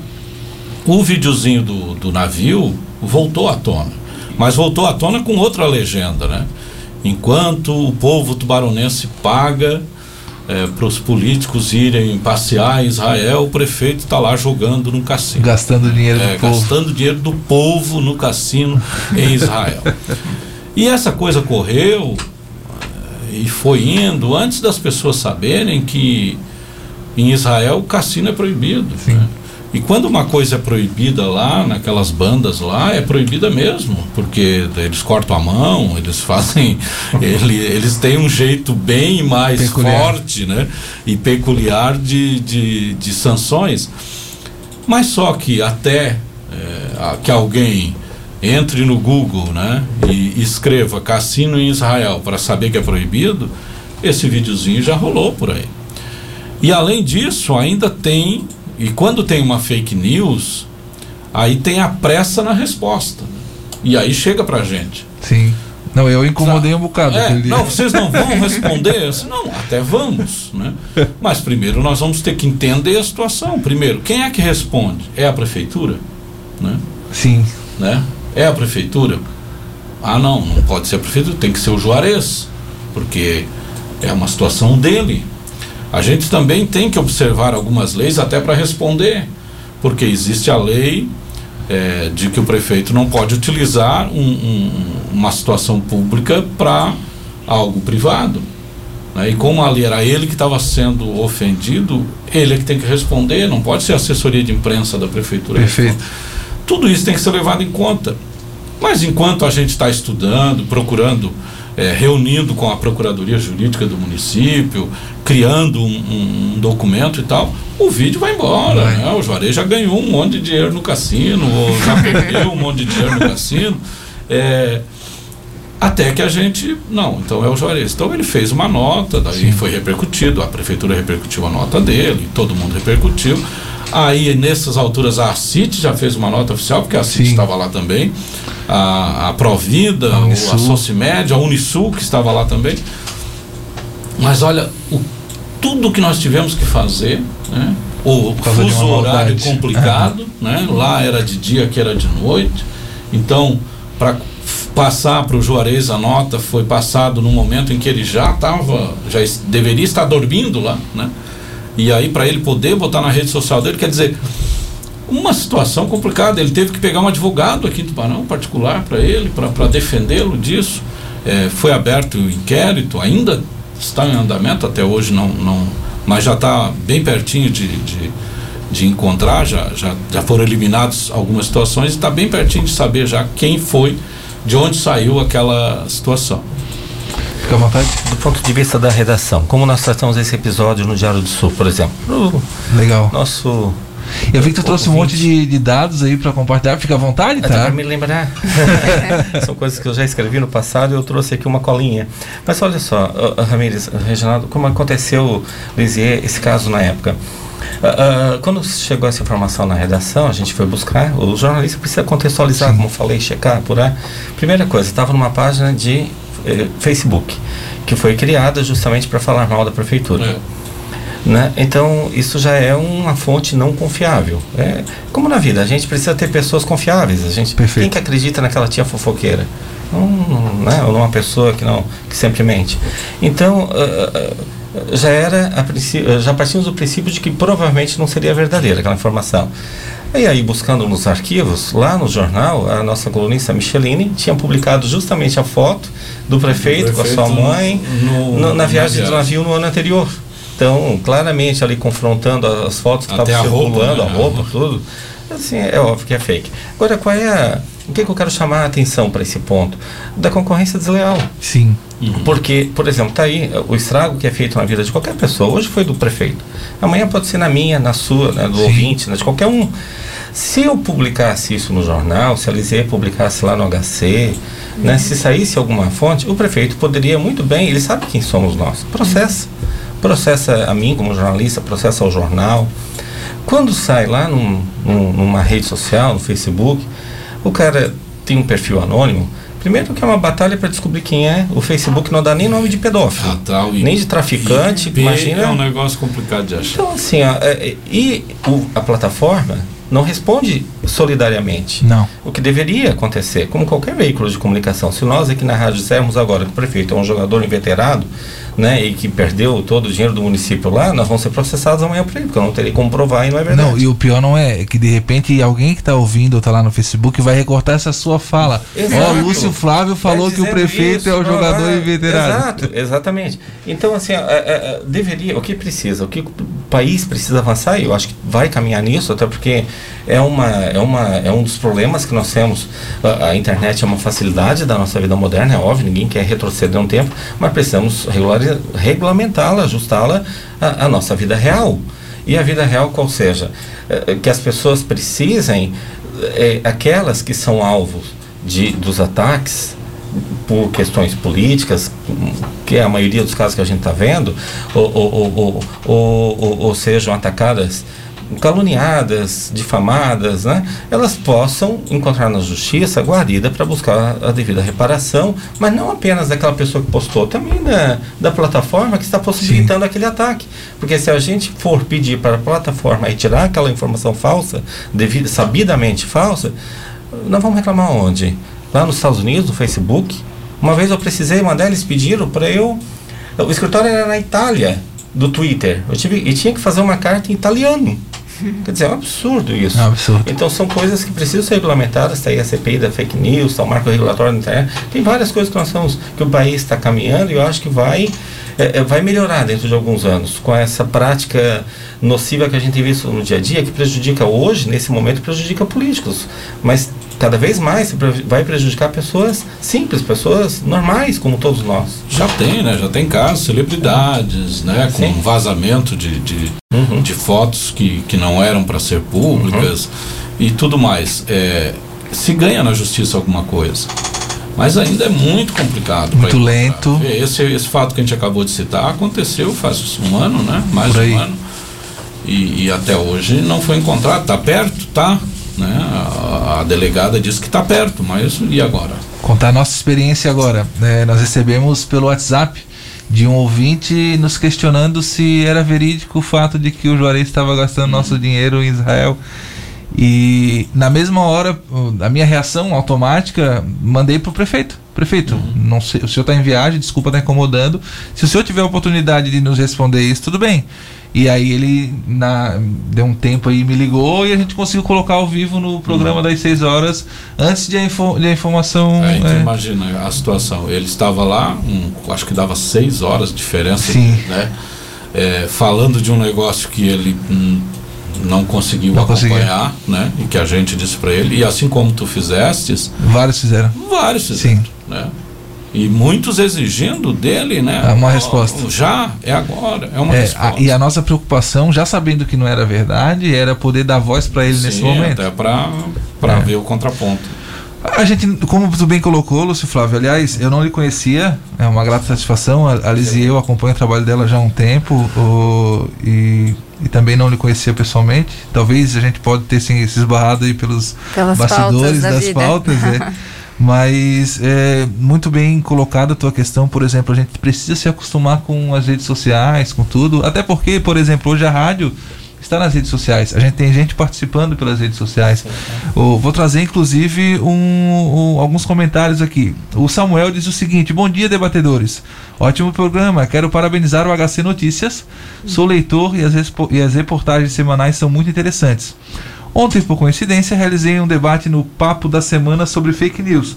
o videozinho do, do navio voltou à tona. Mas voltou à tona com outra legenda, né? Enquanto o povo tubaronense paga é, para os políticos irem passear em Israel, o prefeito está lá jogando no cassino. Gastando dinheiro é, do povo. Gastando dinheiro do povo no cassino em Israel. e essa coisa correu é, e foi indo antes das pessoas saberem que em Israel o cassino é proibido. Né? E quando uma coisa é proibida lá, naquelas bandas lá, é proibida mesmo, porque eles cortam a mão, eles fazem. ele, eles têm um jeito bem mais peculiar. forte né? e peculiar de, de, de sanções. Mas só que até é, que alguém entre no Google né, e escreva cassino em Israel para saber que é proibido, esse videozinho já rolou por aí. E além disso, ainda tem e quando tem uma fake news, aí tem a pressa na resposta. E aí chega pra gente. Sim. Não, eu incomodei um bocado. É, não, vocês não vão responder? Disse, não, até vamos, né? Mas primeiro nós vamos ter que entender a situação. Primeiro, quem é que responde? É a prefeitura? Né? Sim. Né? É a prefeitura? Ah, não, não pode ser a prefeitura, tem que ser o Juarez, porque é uma situação dele. A gente também tem que observar algumas leis até para responder, porque existe a lei é, de que o prefeito não pode utilizar um, um, uma situação pública para algo privado. Né? E como ali era ele que estava sendo ofendido, ele é que tem que responder, não pode ser assessoria de imprensa da prefeitura. Perfeito. Tudo isso tem que ser levado em conta. Mas enquanto a gente está estudando, procurando é, reunindo com a Procuradoria Jurídica do município, criando um, um documento e tal, o vídeo vai embora. Vai. Né? O Juarez já ganhou um monte de dinheiro no cassino, ou já perdeu um monte de dinheiro no cassino. É, até que a gente. Não, então é o Juarez. Então ele fez uma nota, daí Sim. foi repercutido, a prefeitura repercutiu a nota dele, todo mundo repercutiu. Aí, nessas alturas, a CIT já fez uma nota oficial, porque a CIT estava lá também, a, a Provida, a, Unisul. a Socimed, a Unisul, que estava lá também. Mas olha, o, tudo que nós tivemos que fazer, né? o fuso horário complicado, né? lá era de dia, aqui era de noite. Então, para passar para o Juarez a nota foi passado no momento em que ele já estava, já deveria estar dormindo lá, né? E aí para ele poder botar na rede social dele, quer dizer, uma situação complicada. Ele teve que pegar um advogado aqui em Tubarão, particular para ele, para defendê-lo disso. É, foi aberto o inquérito, ainda está em andamento, até hoje não, não mas já está bem pertinho de, de, de, encontrar, já, já, já foram eliminados algumas situações e está bem pertinho de saber já quem foi, de onde saiu aquela situação. Fica à vontade. Do ponto de vista da redação, como nós tratamos esse episódio no Diário do Sul, por exemplo? Legal. Nosso eu vi que tu trouxe um monte de, de dados aí para compartilhar. Fica à vontade, tá? Para me lembrar. São coisas que eu já escrevi no passado e eu trouxe aqui uma colinha. Mas olha só, uh, Ramires, Reginaldo, como aconteceu, Lisier, esse caso na época. Uh, uh, quando chegou essa informação na redação, a gente foi buscar. O jornalista precisa contextualizar, Sim. como falei, checar, apurar. Primeira coisa, estava numa página de eh, Facebook, que foi criada justamente para falar mal da prefeitura. É. Né? Então, isso já é uma fonte não confiável. É, como na vida, a gente precisa ter pessoas confiáveis. A gente, Perfeito. quem que acredita naquela tia fofoqueira? Um, né? Ou numa pessoa que não que sempre mente. Então, uh, já era a, já partimos do princípio de que provavelmente não seria verdadeira aquela informação. E aí, buscando nos arquivos, lá no jornal, a nossa colunista Micheline tinha publicado justamente a foto do prefeito, prefeito com a sua mãe no, no, na viagem do navio no ano anterior. Então, claramente ali confrontando as fotos que estavam circulando, a roupa, né? a roupa tudo. Assim, é óbvio que é fake. Agora, qual é a. O que, que eu quero chamar a atenção para esse ponto? Da concorrência desleal. Sim. Uhum. Porque, por exemplo, tá aí o estrago que é feito na vida de qualquer pessoa. Hoje foi do prefeito. Amanhã pode ser na minha, na sua, né, do Sim. ouvinte, né, de qualquer um. Se eu publicasse isso no jornal, se a Lisê publicasse lá no HC, uhum. né, se saísse alguma fonte, o prefeito poderia muito bem, ele sabe quem somos nós, processa. Processa a mim como jornalista, processa ao jornal. Quando sai lá num, num, numa rede social, no Facebook, o cara tem um perfil anônimo. Primeiro que é uma batalha para descobrir quem é. O Facebook não dá nem nome de pedófilo, ah, tá, nem de traficante. IP imagina. É um negócio complicado de achar. Então assim, ó, é, é, e o, a plataforma não responde solidariamente. Não. O que deveria acontecer, como qualquer veículo de comunicação, se nós aqui na rádio dissermos agora que o prefeito é um jogador inveterado, né, e que perdeu todo o dinheiro do município lá, nós vamos ser processados amanhã por ele, porque eu não terei como provar e não é verdade. Não, e o pior não é que de repente alguém que está ouvindo ou está lá no Facebook vai recortar essa sua fala. Ó, oh, Lúcio Flávio falou que o prefeito isso, é o jogador é, inveterado. Exato, exatamente. Então, assim, é, é, deveria, o que precisa, o que o país precisa avançar, e eu acho que vai caminhar nisso, até porque é, uma, é, uma, é um dos problemas que nós temos. A, a internet é uma facilidade da nossa vida moderna, é óbvio, ninguém quer retroceder um tempo, mas precisamos regulamentá-la, ajustá-la à, à nossa vida real. E a vida real qual seja? É, que as pessoas precisem, é, aquelas que são alvos de, dos ataques, por questões políticas, que é a maioria dos casos que a gente está vendo, ou, ou, ou, ou, ou sejam atacadas caluniadas, difamadas, né, elas possam encontrar na justiça guarida para buscar a devida reparação, mas não apenas daquela pessoa que postou, também da, da plataforma que está possibilitando Sim. aquele ataque. Porque se a gente for pedir para a plataforma retirar aquela informação falsa, devido, sabidamente falsa, nós vamos reclamar onde? Lá nos Estados Unidos, no Facebook. Uma vez eu precisei mandar, eles pediram para eu. O escritório era na Itália, do Twitter. Eu tive, e tinha que fazer uma carta em italiano. Quer dizer, é um absurdo isso. É um absurdo. Então são coisas que precisam ser regulamentadas, está aí a CPI da fake news, está o marco regulatório da internet, tem várias coisas que nós estamos, que o país está caminhando e eu acho que vai é, é, vai melhorar dentro de alguns anos com essa prática nociva que a gente tem visto no dia a dia, que prejudica hoje, nesse momento, prejudica políticos. Mas cada vez mais vai prejudicar pessoas simples, pessoas normais, como todos nós. Já tem, né? Já tem casos, celebridades, né? Com Sim. vazamento de, de, uhum. de, fotos que, que não eram para ser públicas uhum. e tudo mais. É, se ganha na justiça alguma coisa. Mas ainda é muito complicado. Muito lento. Esse, esse fato que a gente acabou de citar aconteceu faz um ano, né? Mais de um ano. E, e, até hoje não foi encontrado. Está perto? Tá. Né? A, a delegada disse que está perto, mas e agora? Contar a nossa experiência agora. É, nós recebemos pelo WhatsApp de um ouvinte nos questionando se era verídico o fato de que o Juarez estava gastando nosso uhum. dinheiro em Israel. E na mesma hora, a minha reação automática, mandei para o prefeito. Prefeito, uhum. não sei, o senhor está em viagem, desculpa estar tá incomodando. Se o senhor tiver a oportunidade de nos responder isso, tudo bem. E aí ele na, deu um tempo aí, me ligou e a gente conseguiu colocar ao vivo no programa uhum. das 6 horas, antes de a, info, de a informação. É, então é... imagina a situação. Ele estava lá, um, acho que dava 6 horas de diferença, Sim. né? É, falando de um negócio que ele hum, não conseguiu não acompanhar, né? E que a gente disse para ele, e assim como tu fizestes. Vários fizeram. Vários fizeram. Sim. Né? E muitos exigindo dele, né? É uma resposta. Já, é agora, é uma é, resposta. A, e a nossa preocupação, já sabendo que não era verdade, era poder dar voz para ele Sim, nesse momento. Até para é. ver o contraponto. A gente, como tu bem colocou, Lúcio Flávio, aliás, eu não lhe conhecia, é uma grata satisfação. A, a Liz e eu acompanho o trabalho dela já há um tempo o, e, e, também não lhe conhecia pessoalmente. Talvez a gente pode ter sim, se esbarrado aí pelos Pelas bastidores da das vida. pautas. É. Mas é muito bem colocada a tua questão, por exemplo, a gente precisa se acostumar com as redes sociais, com tudo. Até porque, por exemplo, hoje a rádio está nas redes sociais. A gente tem gente participando pelas redes sociais. Oh, vou trazer, inclusive, um, um, alguns comentários aqui. O Samuel diz o seguinte: Bom dia, debatedores. Ótimo programa. Quero parabenizar o HC Notícias. Sou leitor e as, e as reportagens semanais são muito interessantes. Ontem, por coincidência, realizei um debate no Papo da Semana sobre fake news.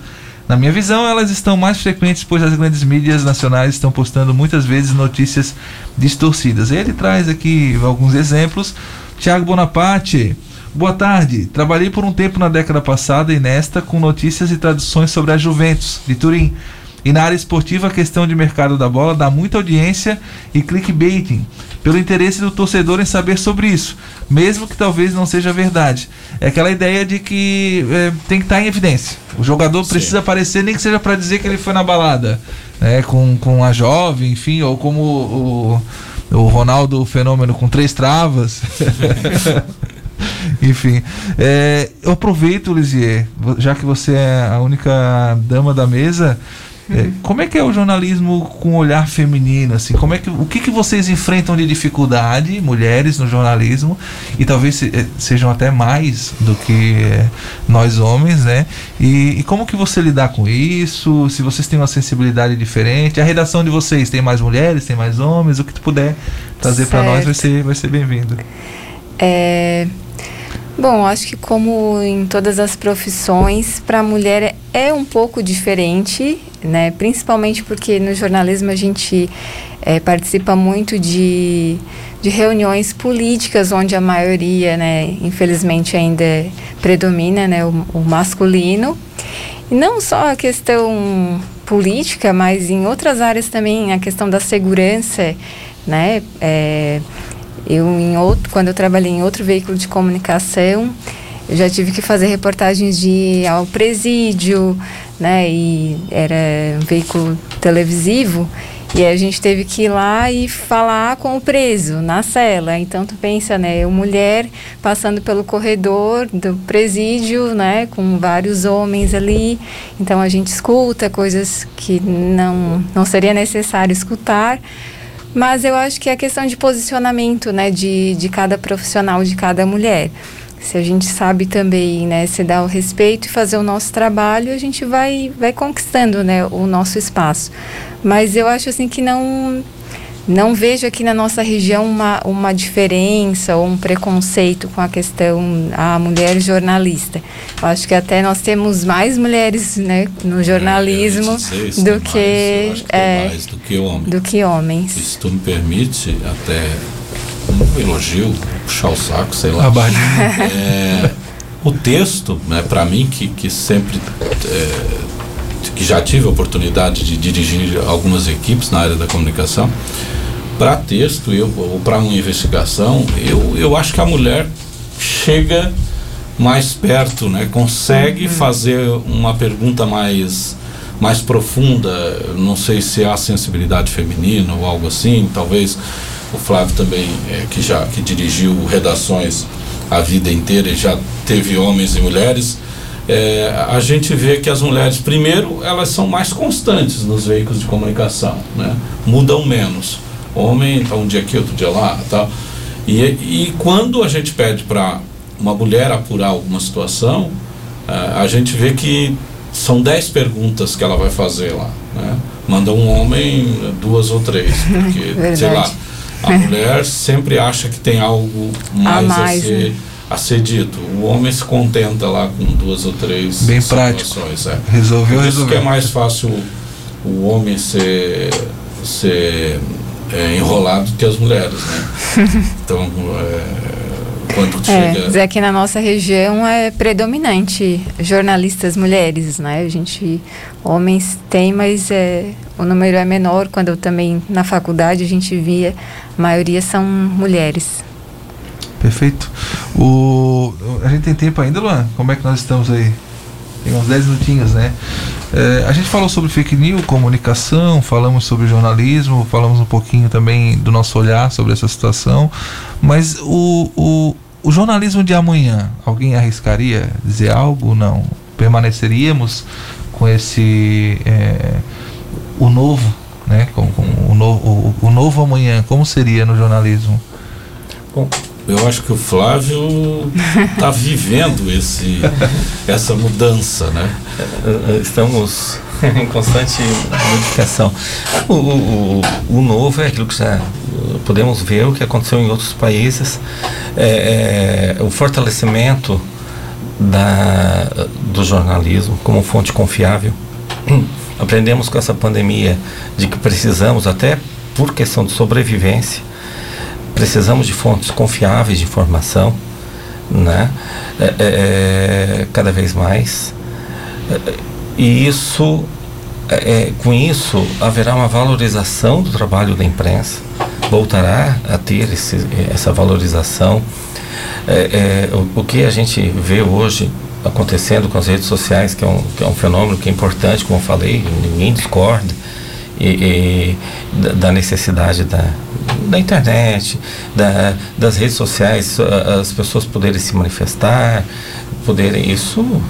Na minha visão, elas estão mais frequentes, pois as grandes mídias nacionais estão postando muitas vezes notícias distorcidas. Ele traz aqui alguns exemplos. Tiago Bonaparte. Boa tarde. Trabalhei por um tempo na década passada e nesta com notícias e traduções sobre a Juventus de Turim. E na área esportiva, a questão de mercado da bola dá muita audiência e clickbaiting pelo interesse do torcedor em saber sobre isso, mesmo que talvez não seja verdade. É aquela ideia de que é, tem que estar em evidência. O jogador Sim. precisa aparecer, nem que seja para dizer que ele foi na balada, né, com, com a jovem, enfim, ou como o, o Ronaldo Fenômeno com três travas. Enfim, é, eu aproveito, Lisier, já que você é a única dama da mesa, é, como é que é o jornalismo com olhar feminino? Assim, como é que, o que, que vocês enfrentam de dificuldade, mulheres no jornalismo, e talvez se, é, sejam até mais do que é, nós homens, né? E, e, como que você lidar com isso? Se vocês têm uma sensibilidade diferente, a redação de vocês tem mais mulheres, tem mais homens? O que tu puder trazer para nós vai ser, vai ser bem-vindo. É, Bom, acho que como em todas as profissões, para a mulher é um pouco diferente, né? Principalmente porque no jornalismo a gente é, participa muito de, de reuniões políticas onde a maioria, né, infelizmente ainda predomina, né, o, o masculino. E não só a questão política, mas em outras áreas também, a questão da segurança, né? É, eu, em outro, quando eu trabalhei em outro veículo de comunicação, eu já tive que fazer reportagens de ao presídio, né? E era um veículo televisivo. E a gente teve que ir lá e falar com o preso na cela. Então tu pensa, né, eu mulher passando pelo corredor do presídio, né, com vários homens ali. Então a gente escuta coisas que não não seria necessário escutar. Mas eu acho que é questão de posicionamento, né, de, de cada profissional, de cada mulher. Se a gente sabe também, né, se dar o respeito e fazer o nosso trabalho, a gente vai, vai conquistando, né, o nosso espaço. Mas eu acho assim que não não vejo aqui na nossa região uma, uma diferença ou um preconceito com a questão a mulher jornalista. Eu acho que até nós temos mais mulheres né, no jornalismo É, do, mais, que, acho que é, mais do que homem. do que homens. Se tu me permite, até um elogio, puxar o saco, sei lá. É, o texto, né, para mim, que, que sempre é, que já tive a oportunidade de dirigir algumas equipes na área da comunicação, para texto eu, ou para uma investigação, eu, eu acho que a mulher chega mais perto, né, consegue fazer uma pergunta mais mais profunda, não sei se há sensibilidade feminina ou algo assim, talvez o Flávio também, é, que já que dirigiu redações a vida inteira e já teve homens e mulheres, é, a gente vê que as mulheres, primeiro, elas são mais constantes nos veículos de comunicação, né? mudam menos. Homem está um dia aqui, outro dia lá, tal. E, e quando a gente pede para uma mulher apurar alguma situação, é, a gente vê que são dez perguntas que ela vai fazer lá. Né? Manda um homem duas ou três, porque, sei lá, A mulher sempre acha que tem algo mais a, mais, ser, né? a ser dito. O homem se contenta lá com duas ou três Bem prático. situações. É. Resolveu, Por isso que é mais fácil o homem ser, ser é, enrolado que as mulheres, né? Então, é, quando É, chega... dizer que na nossa região é predominante jornalistas mulheres, né? A gente, homens tem, mas é, o número é menor. Quando eu também na faculdade a gente via, a maioria são mulheres. Perfeito. O, a gente tem tempo ainda, Luan? Como é que nós estamos aí? Tem uns 10 minutinhos, né? É, a gente falou sobre fake news, comunicação, falamos sobre jornalismo, falamos um pouquinho também do nosso olhar sobre essa situação. Mas o, o, o jornalismo de amanhã, alguém arriscaria dizer algo? Não. Permaneceríamos com esse. é, o novo, né? Com, com o, novo, o, o novo amanhã, como seria no jornalismo? Bom, eu acho que o Flávio está vivendo esse, essa mudança, né? Eh, Estamos em constante modificação. O, o, o- novo é aquilo que já eh, podemos ver o que aconteceu em outros países. É, é, o fortalecimento da, do jornalismo como fonte confiável. Aprendemos com essa pandemia de que precisamos, até por questão de sobrevivência, precisamos de fontes confiáveis de informação, né? É, é, é, cada vez mais. E isso, é, é, com isso, haverá uma valorização do trabalho da imprensa, voltará a ter esse, essa valorização. É, é, o, o que a gente vê hoje acontecendo com as redes sociais, que é um, que é um fenômeno que é importante, como eu falei, ninguém discorda, e, e da, da necessidade da, da internet, da, das redes sociais, as pessoas poderem se manifestar, poderem. Isso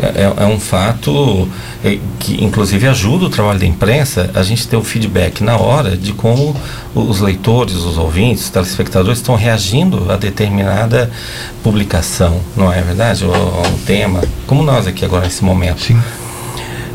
é, é- é um fato é, que, inclusive, ajuda o trabalho da imprensa a gente ter o feedback na hora de como os leitores, os ouvintes, os telespectadores estão reagindo a determinada publicação, não é verdade? Ou a um tema, como nós aqui agora nesse momento. Sim.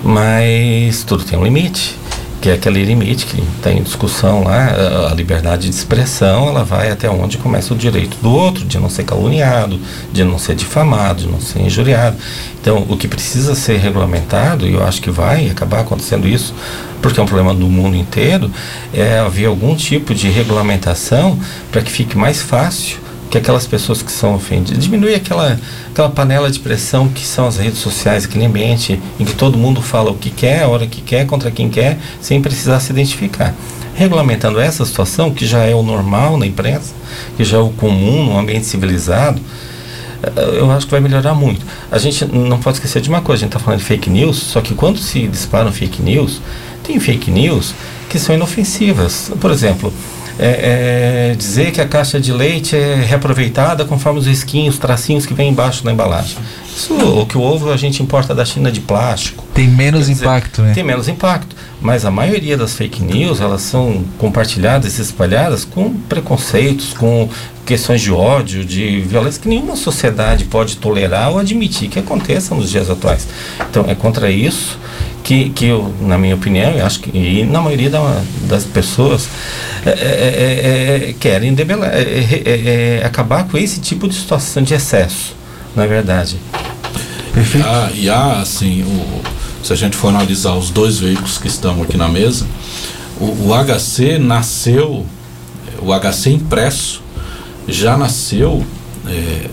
Mas tudo tem um limite, que é aquele limite que está em discussão lá, a- a liberdade de expressão, ela vai até onde começa o direito do outro, de não ser caluniado, de não ser difamado, de não ser injuriado. Então, o que precisa ser regulamentado, e eu acho que vai acabar acontecendo isso, porque é um problema do mundo inteiro, é haver algum tipo de regulamentação para que fique mais fácil que aquelas pessoas que são ofendidas, diminuir aquela, aquela panela de pressão que são as redes sociais, aquele ambiente em que todo mundo fala o que quer, a hora que quer, contra quem quer, sem precisar se identificar. Regulamentando essa situação, que já é o normal na imprensa, que já é o comum no ambiente civilizado, eh, eu acho que vai melhorar muito. A gente não pode esquecer de uma coisa, a gente está falando de fake news, só que quando se disparam fake news, tem fake news que são inofensivas. Por exemplo, é, é, dizer que a caixa de leite é reaproveitada conforme os risquinhos, tracinhos que vem embaixo da embalagem. Isso, o que o ovo a gente importa da China de plástico. Tem menos dizer, impacto, né? Tem menos impacto. Mas a maioria das fake news, elas são compartilhadas e espalhadas com preconceitos, com questões de ódio, de violência que nenhuma sociedade pode tolerar ou admitir que aconteça nos dias atuais. Então é contra isso que, que eu, na minha opinião, eu acho que e na maioria da, das pessoas é, é, é, é querem debelar, é, acabar com esse tipo de situação de excesso, na verdade. Perfeito. Ah, e há, assim, o, se a gente for analisar os dois veículos que estão aqui na mesa, o, o HC nasceu, o HC impresso já nasceu, é,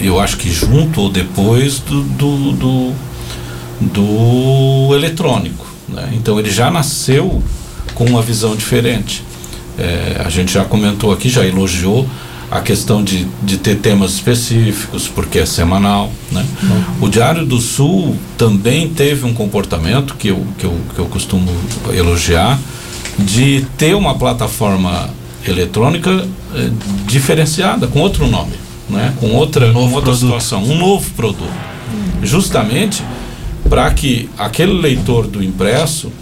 eu acho que junto ou depois do, do, do, do eletrônico. Né? Então ele já nasceu com uma visão diferente. É, a gente já comentou aqui, já elogiou a questão de, de ter temas específicos, porque é semanal. Né? Uhum. O Diário do Sul também teve um comportamento que eu, que, eu, que eu costumo elogiar, de ter uma plataforma eletrônica eh, diferenciada, com outro nome, né? com outra, um com outra situação, um novo produto. Uhum. Justamente para que aquele leitor do impresso,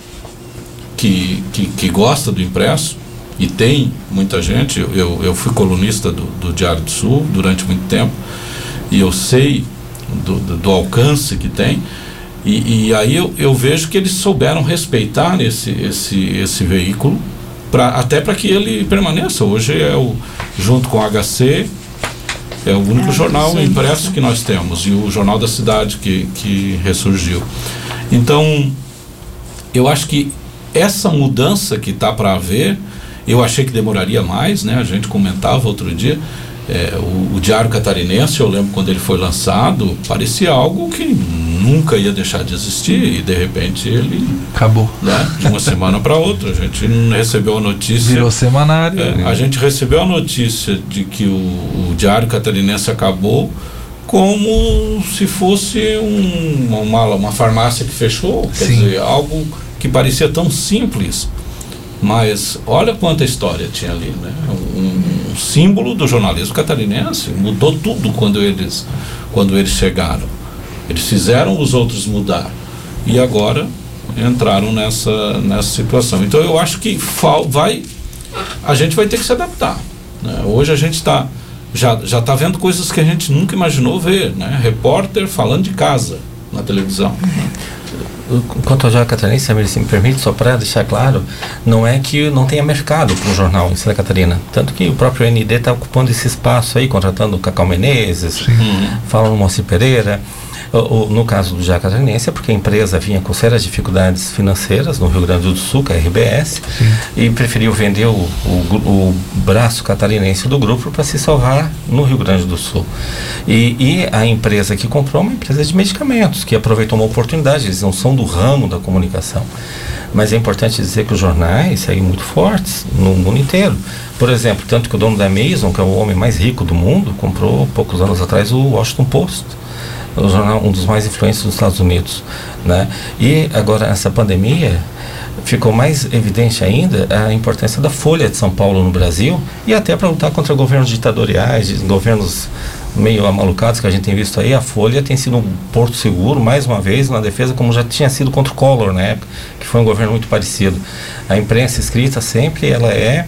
que, que, que gosta do impresso, e tem muita gente. Eu, eu fui colunista do, do Diário do Sul durante muito tempo e eu sei do, do, do alcance que tem. E, e aí eu, eu, vejo que eles souberam respeitar esse, esse, esse veículo, pra, até para que ele permaneça. Hoje é o, junto com o HC, é o único é, jornal sim, impresso sim. que nós temos e o Jornal da Cidade que, que ressurgiu. Então, eu acho que essa mudança que está para haver eu achei que demoraria mais, né? A gente comentava outro dia. É, o, o, Diário Catarinense, eu lembro quando ele foi lançado, parecia algo que nunca ia deixar de existir e de repente ele acabou, né? De uma semana para outra, a gente recebeu a notícia. Virou semanário. É, né? A gente recebeu a notícia de que o, o, Diário Catarinense acabou como se fosse um, uma, uma farmácia que fechou, quer Sim. dizer, algo que parecia tão simples mas olha quanta história tinha ali, né? Um, um, símbolo do jornalismo catarinense. Mudou tudo quando eles, quando eles chegaram. Eles fizeram os outros mudar. E agora entraram nessa, nessa situação. Então eu acho que vai, a gente vai ter que se adaptar. Né? Hoje a gente está já já está vendo coisas que a gente nunca imaginou ver, né? Repórter falando de casa na televisão. Uhum quanto ao Jornal Catarinense, se me permite, só para deixar claro, não é que não tenha mercado para o jornal em Santa Catarina. Tanto que o próprio ND está ocupando esse espaço aí, contratando o Cacau Menezes, falando Moacir Pereira. No caso do Jaca Catarinense, é porque a empresa vinha com sérias dificuldades financeiras no Rio Grande do Sul, que é a RBS, Sim. e preferiu vender o, o, o, braço catarinense do grupo para se salvar no Rio Grande do Sul. E, e, a empresa que comprou é uma empresa de medicamentos, que aproveitou uma oportunidade, eles não são do ramo da comunicação. Mas é importante dizer que os jornais seguem muito fortes no mundo inteiro. Por exemplo, tanto que o dono da Amazon, que é o homem mais rico do mundo, comprou poucos anos atrás o Washington Post o jornal um dos mais influentes dos Estados Unidos, né? E agora essa pandemia ficou mais evidente ainda a importância da Folha de São Paulo no Brasil e até para lutar contra governos ditatoriais, governos meio amalucados que a gente tem visto aí, a Folha tem sido um porto seguro, mais uma vez, na defesa, como já tinha sido contra o Collor na época, que foi um governo muito parecido. A imprensa escrita sempre, ela é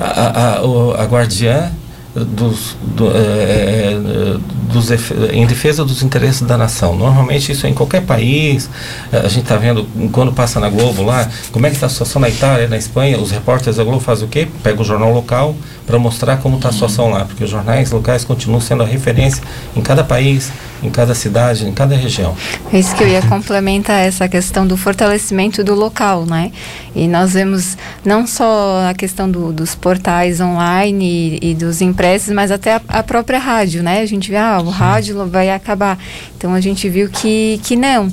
a, a, a, a guardiã dos, do, é, é, é dos, em defesa dos interesses da nação. Normalmente isso é em qualquer país. É, a gente está vendo quando passa na Globo lá, como é que está a situação na Itália, na Espanha, os repórteres da Globo fazem o quê? Pega o jornal local para mostrar como está a situação lá, porque os jornais locais continuam sendo a referência em cada país, em cada cidade, em cada região. É isso que eu ia complementar essa questão do fortalecimento do local, né? E nós vemos não só a questão do, dos portais online e, e dos mas até a, a, própria rádio, né? A gente vê, ah, o rádio vai acabar. Então a gente viu que, que não.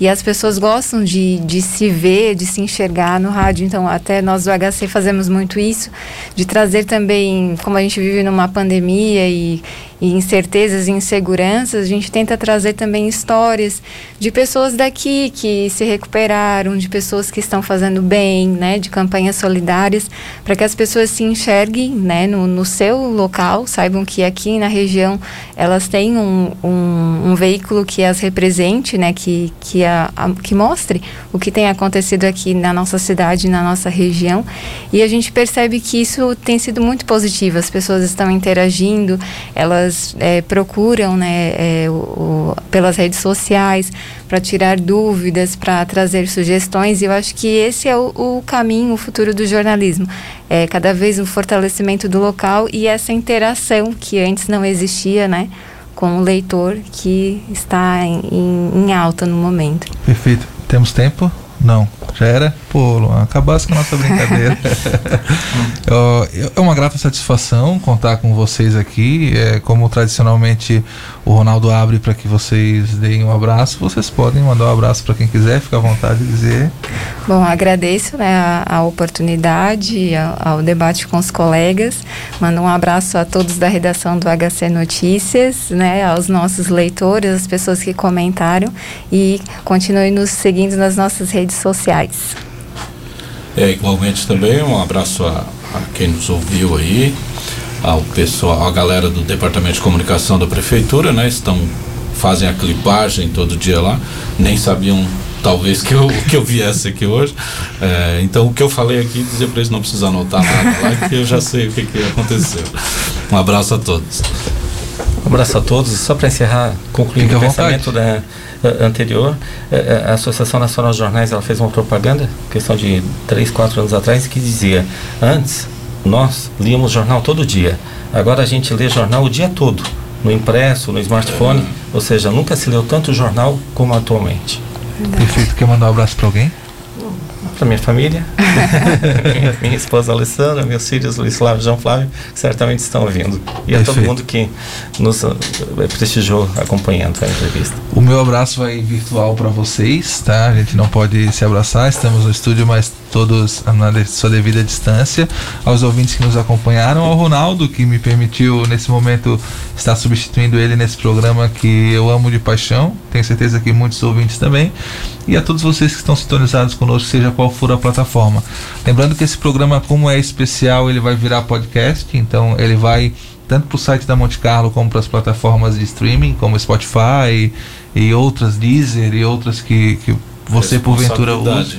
E as pessoas gostam de, de se ver, de se enxergar no rádio. Então, até nós do HC fazemos muito isso, de trazer também, como a gente vive numa pandemia e, e incertezas e inseguranças, a gente tenta trazer também histórias de pessoas daqui que se recuperaram, de pessoas que estão fazendo bem, né, de campanhas solidárias, para que as pessoas se enxerguem, né, no, no, seu local, saibam que aqui na região elas têm um, um, um veículo que as represente, né, que, que, a, a, que mostre o que tem acontecido aqui na nossa cidade, na nossa região, e a gente percebe que isso tem sido muito positivo, as pessoas estão interagindo, elas é, procuram né, é, o, o, pelas redes sociais para tirar dúvidas, para trazer sugestões. E eu acho que esse é o, o, caminho, o futuro do jornalismo. É cada vez um fortalecimento do local e essa interação que antes não existia, né? Com o leitor que está em, em alta no momento. Perfeito. Temos tempo? Não. Já era? Pô, Luan, acabasse com a nossa brincadeira. é uma grata satisfação contar com vocês aqui. É, como tradicionalmente o Ronaldo abre para que vocês deem um abraço, vocês podem mandar um abraço para quem quiser, fica à vontade de dizer. Bom, agradeço né, a, a oportunidade, ao, ao debate com os colegas. Mando um abraço a todos da redação do HC Notícias, né, aos nossos leitores, as pessoas que comentaram e continue nos seguindo nas nossas redes sociais. É, igualmente também um abraço a, a quem nos ouviu aí, ao pessoal, a galera do Departamento de Comunicação da Prefeitura, né? Estão fazem a clipagem todo dia lá, nem sabiam talvez que eu, que eu viesse aqui hoje. É, então o que eu falei aqui, dizer para eles não precisam anotar nada lá, que eu já sei o que, que aconteceu. Um abraço a todos. Um abraço a todos. Só para encerrar, concluindo o pensamento da, uh, anterior, uh, a Associação Nacional de Jornais ela fez uma propaganda, questão de 3, 4 anos atrás, que dizia: antes nós líamos jornal todo dia, agora a gente lê jornal o dia todo, no impresso, no smartphone, ou seja, nunca se leu tanto jornal como atualmente. Perfeito. Quer mandar um abraço para alguém? Para minha família, minha, minha, esposa Alessandra, meus filhos Luiz Flávio e João Flávio, certamente estão ouvindo. E Perfeito. a todo mundo que nos uh, prestigiou acompanhando a entrevista. O meu abraço vai virtual para vocês, tá? A gente não pode se abraçar, estamos no estúdio, mas todos na sua devida distância. Aos ouvintes que nos acompanharam, ao Ronaldo, que me permitiu nesse momento estar substituindo ele nesse programa que eu amo de paixão. Tenho certeza que muitos ouvintes também. E a todos vocês que estão sintonizados conosco, seja qual for a plataforma. Lembrando que esse programa, como é especial, ele vai virar podcast, então ele vai tanto para o site da Monte Carlo como para as plataformas de streaming, como Spotify e, e outras, Deezer e outras que, que você porventura usa.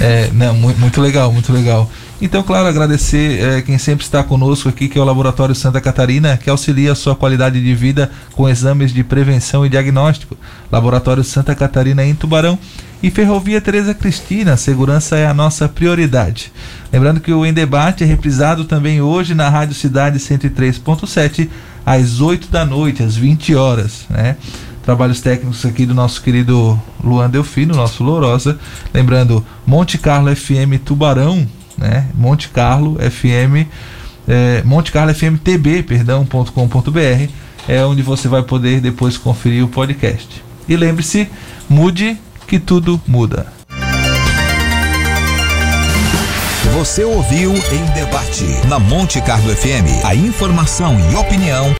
É, não, muito, muito legal, muito legal. Então, claro, agradecer é, quem sempre está conosco aqui, que é o Laboratório Santa Catarina, que auxilia a sua qualidade de vida com exames de prevenção e diagnóstico. Laboratório Santa Catarina em Tubarão. E Ferrovia Tereza Cristina, segurança é a nossa prioridade. Lembrando que o Em Debate é reprisado também hoje na Rádio Cidade 103.7, às 8 da noite, às 20 horas, né? trabalhos técnicos aqui do nosso querido Luan Delfino, nosso Lourosa. Lembrando, Monte Carlo FM Tubarão, né? Monte Carlo FM, é, Monte Carlo FM TB, perdão.com.br, é onde você vai poder depois conferir o podcast. E lembre-se, mude que tudo muda. Você ouviu em debate na Monte Carlo FM a informação e opinião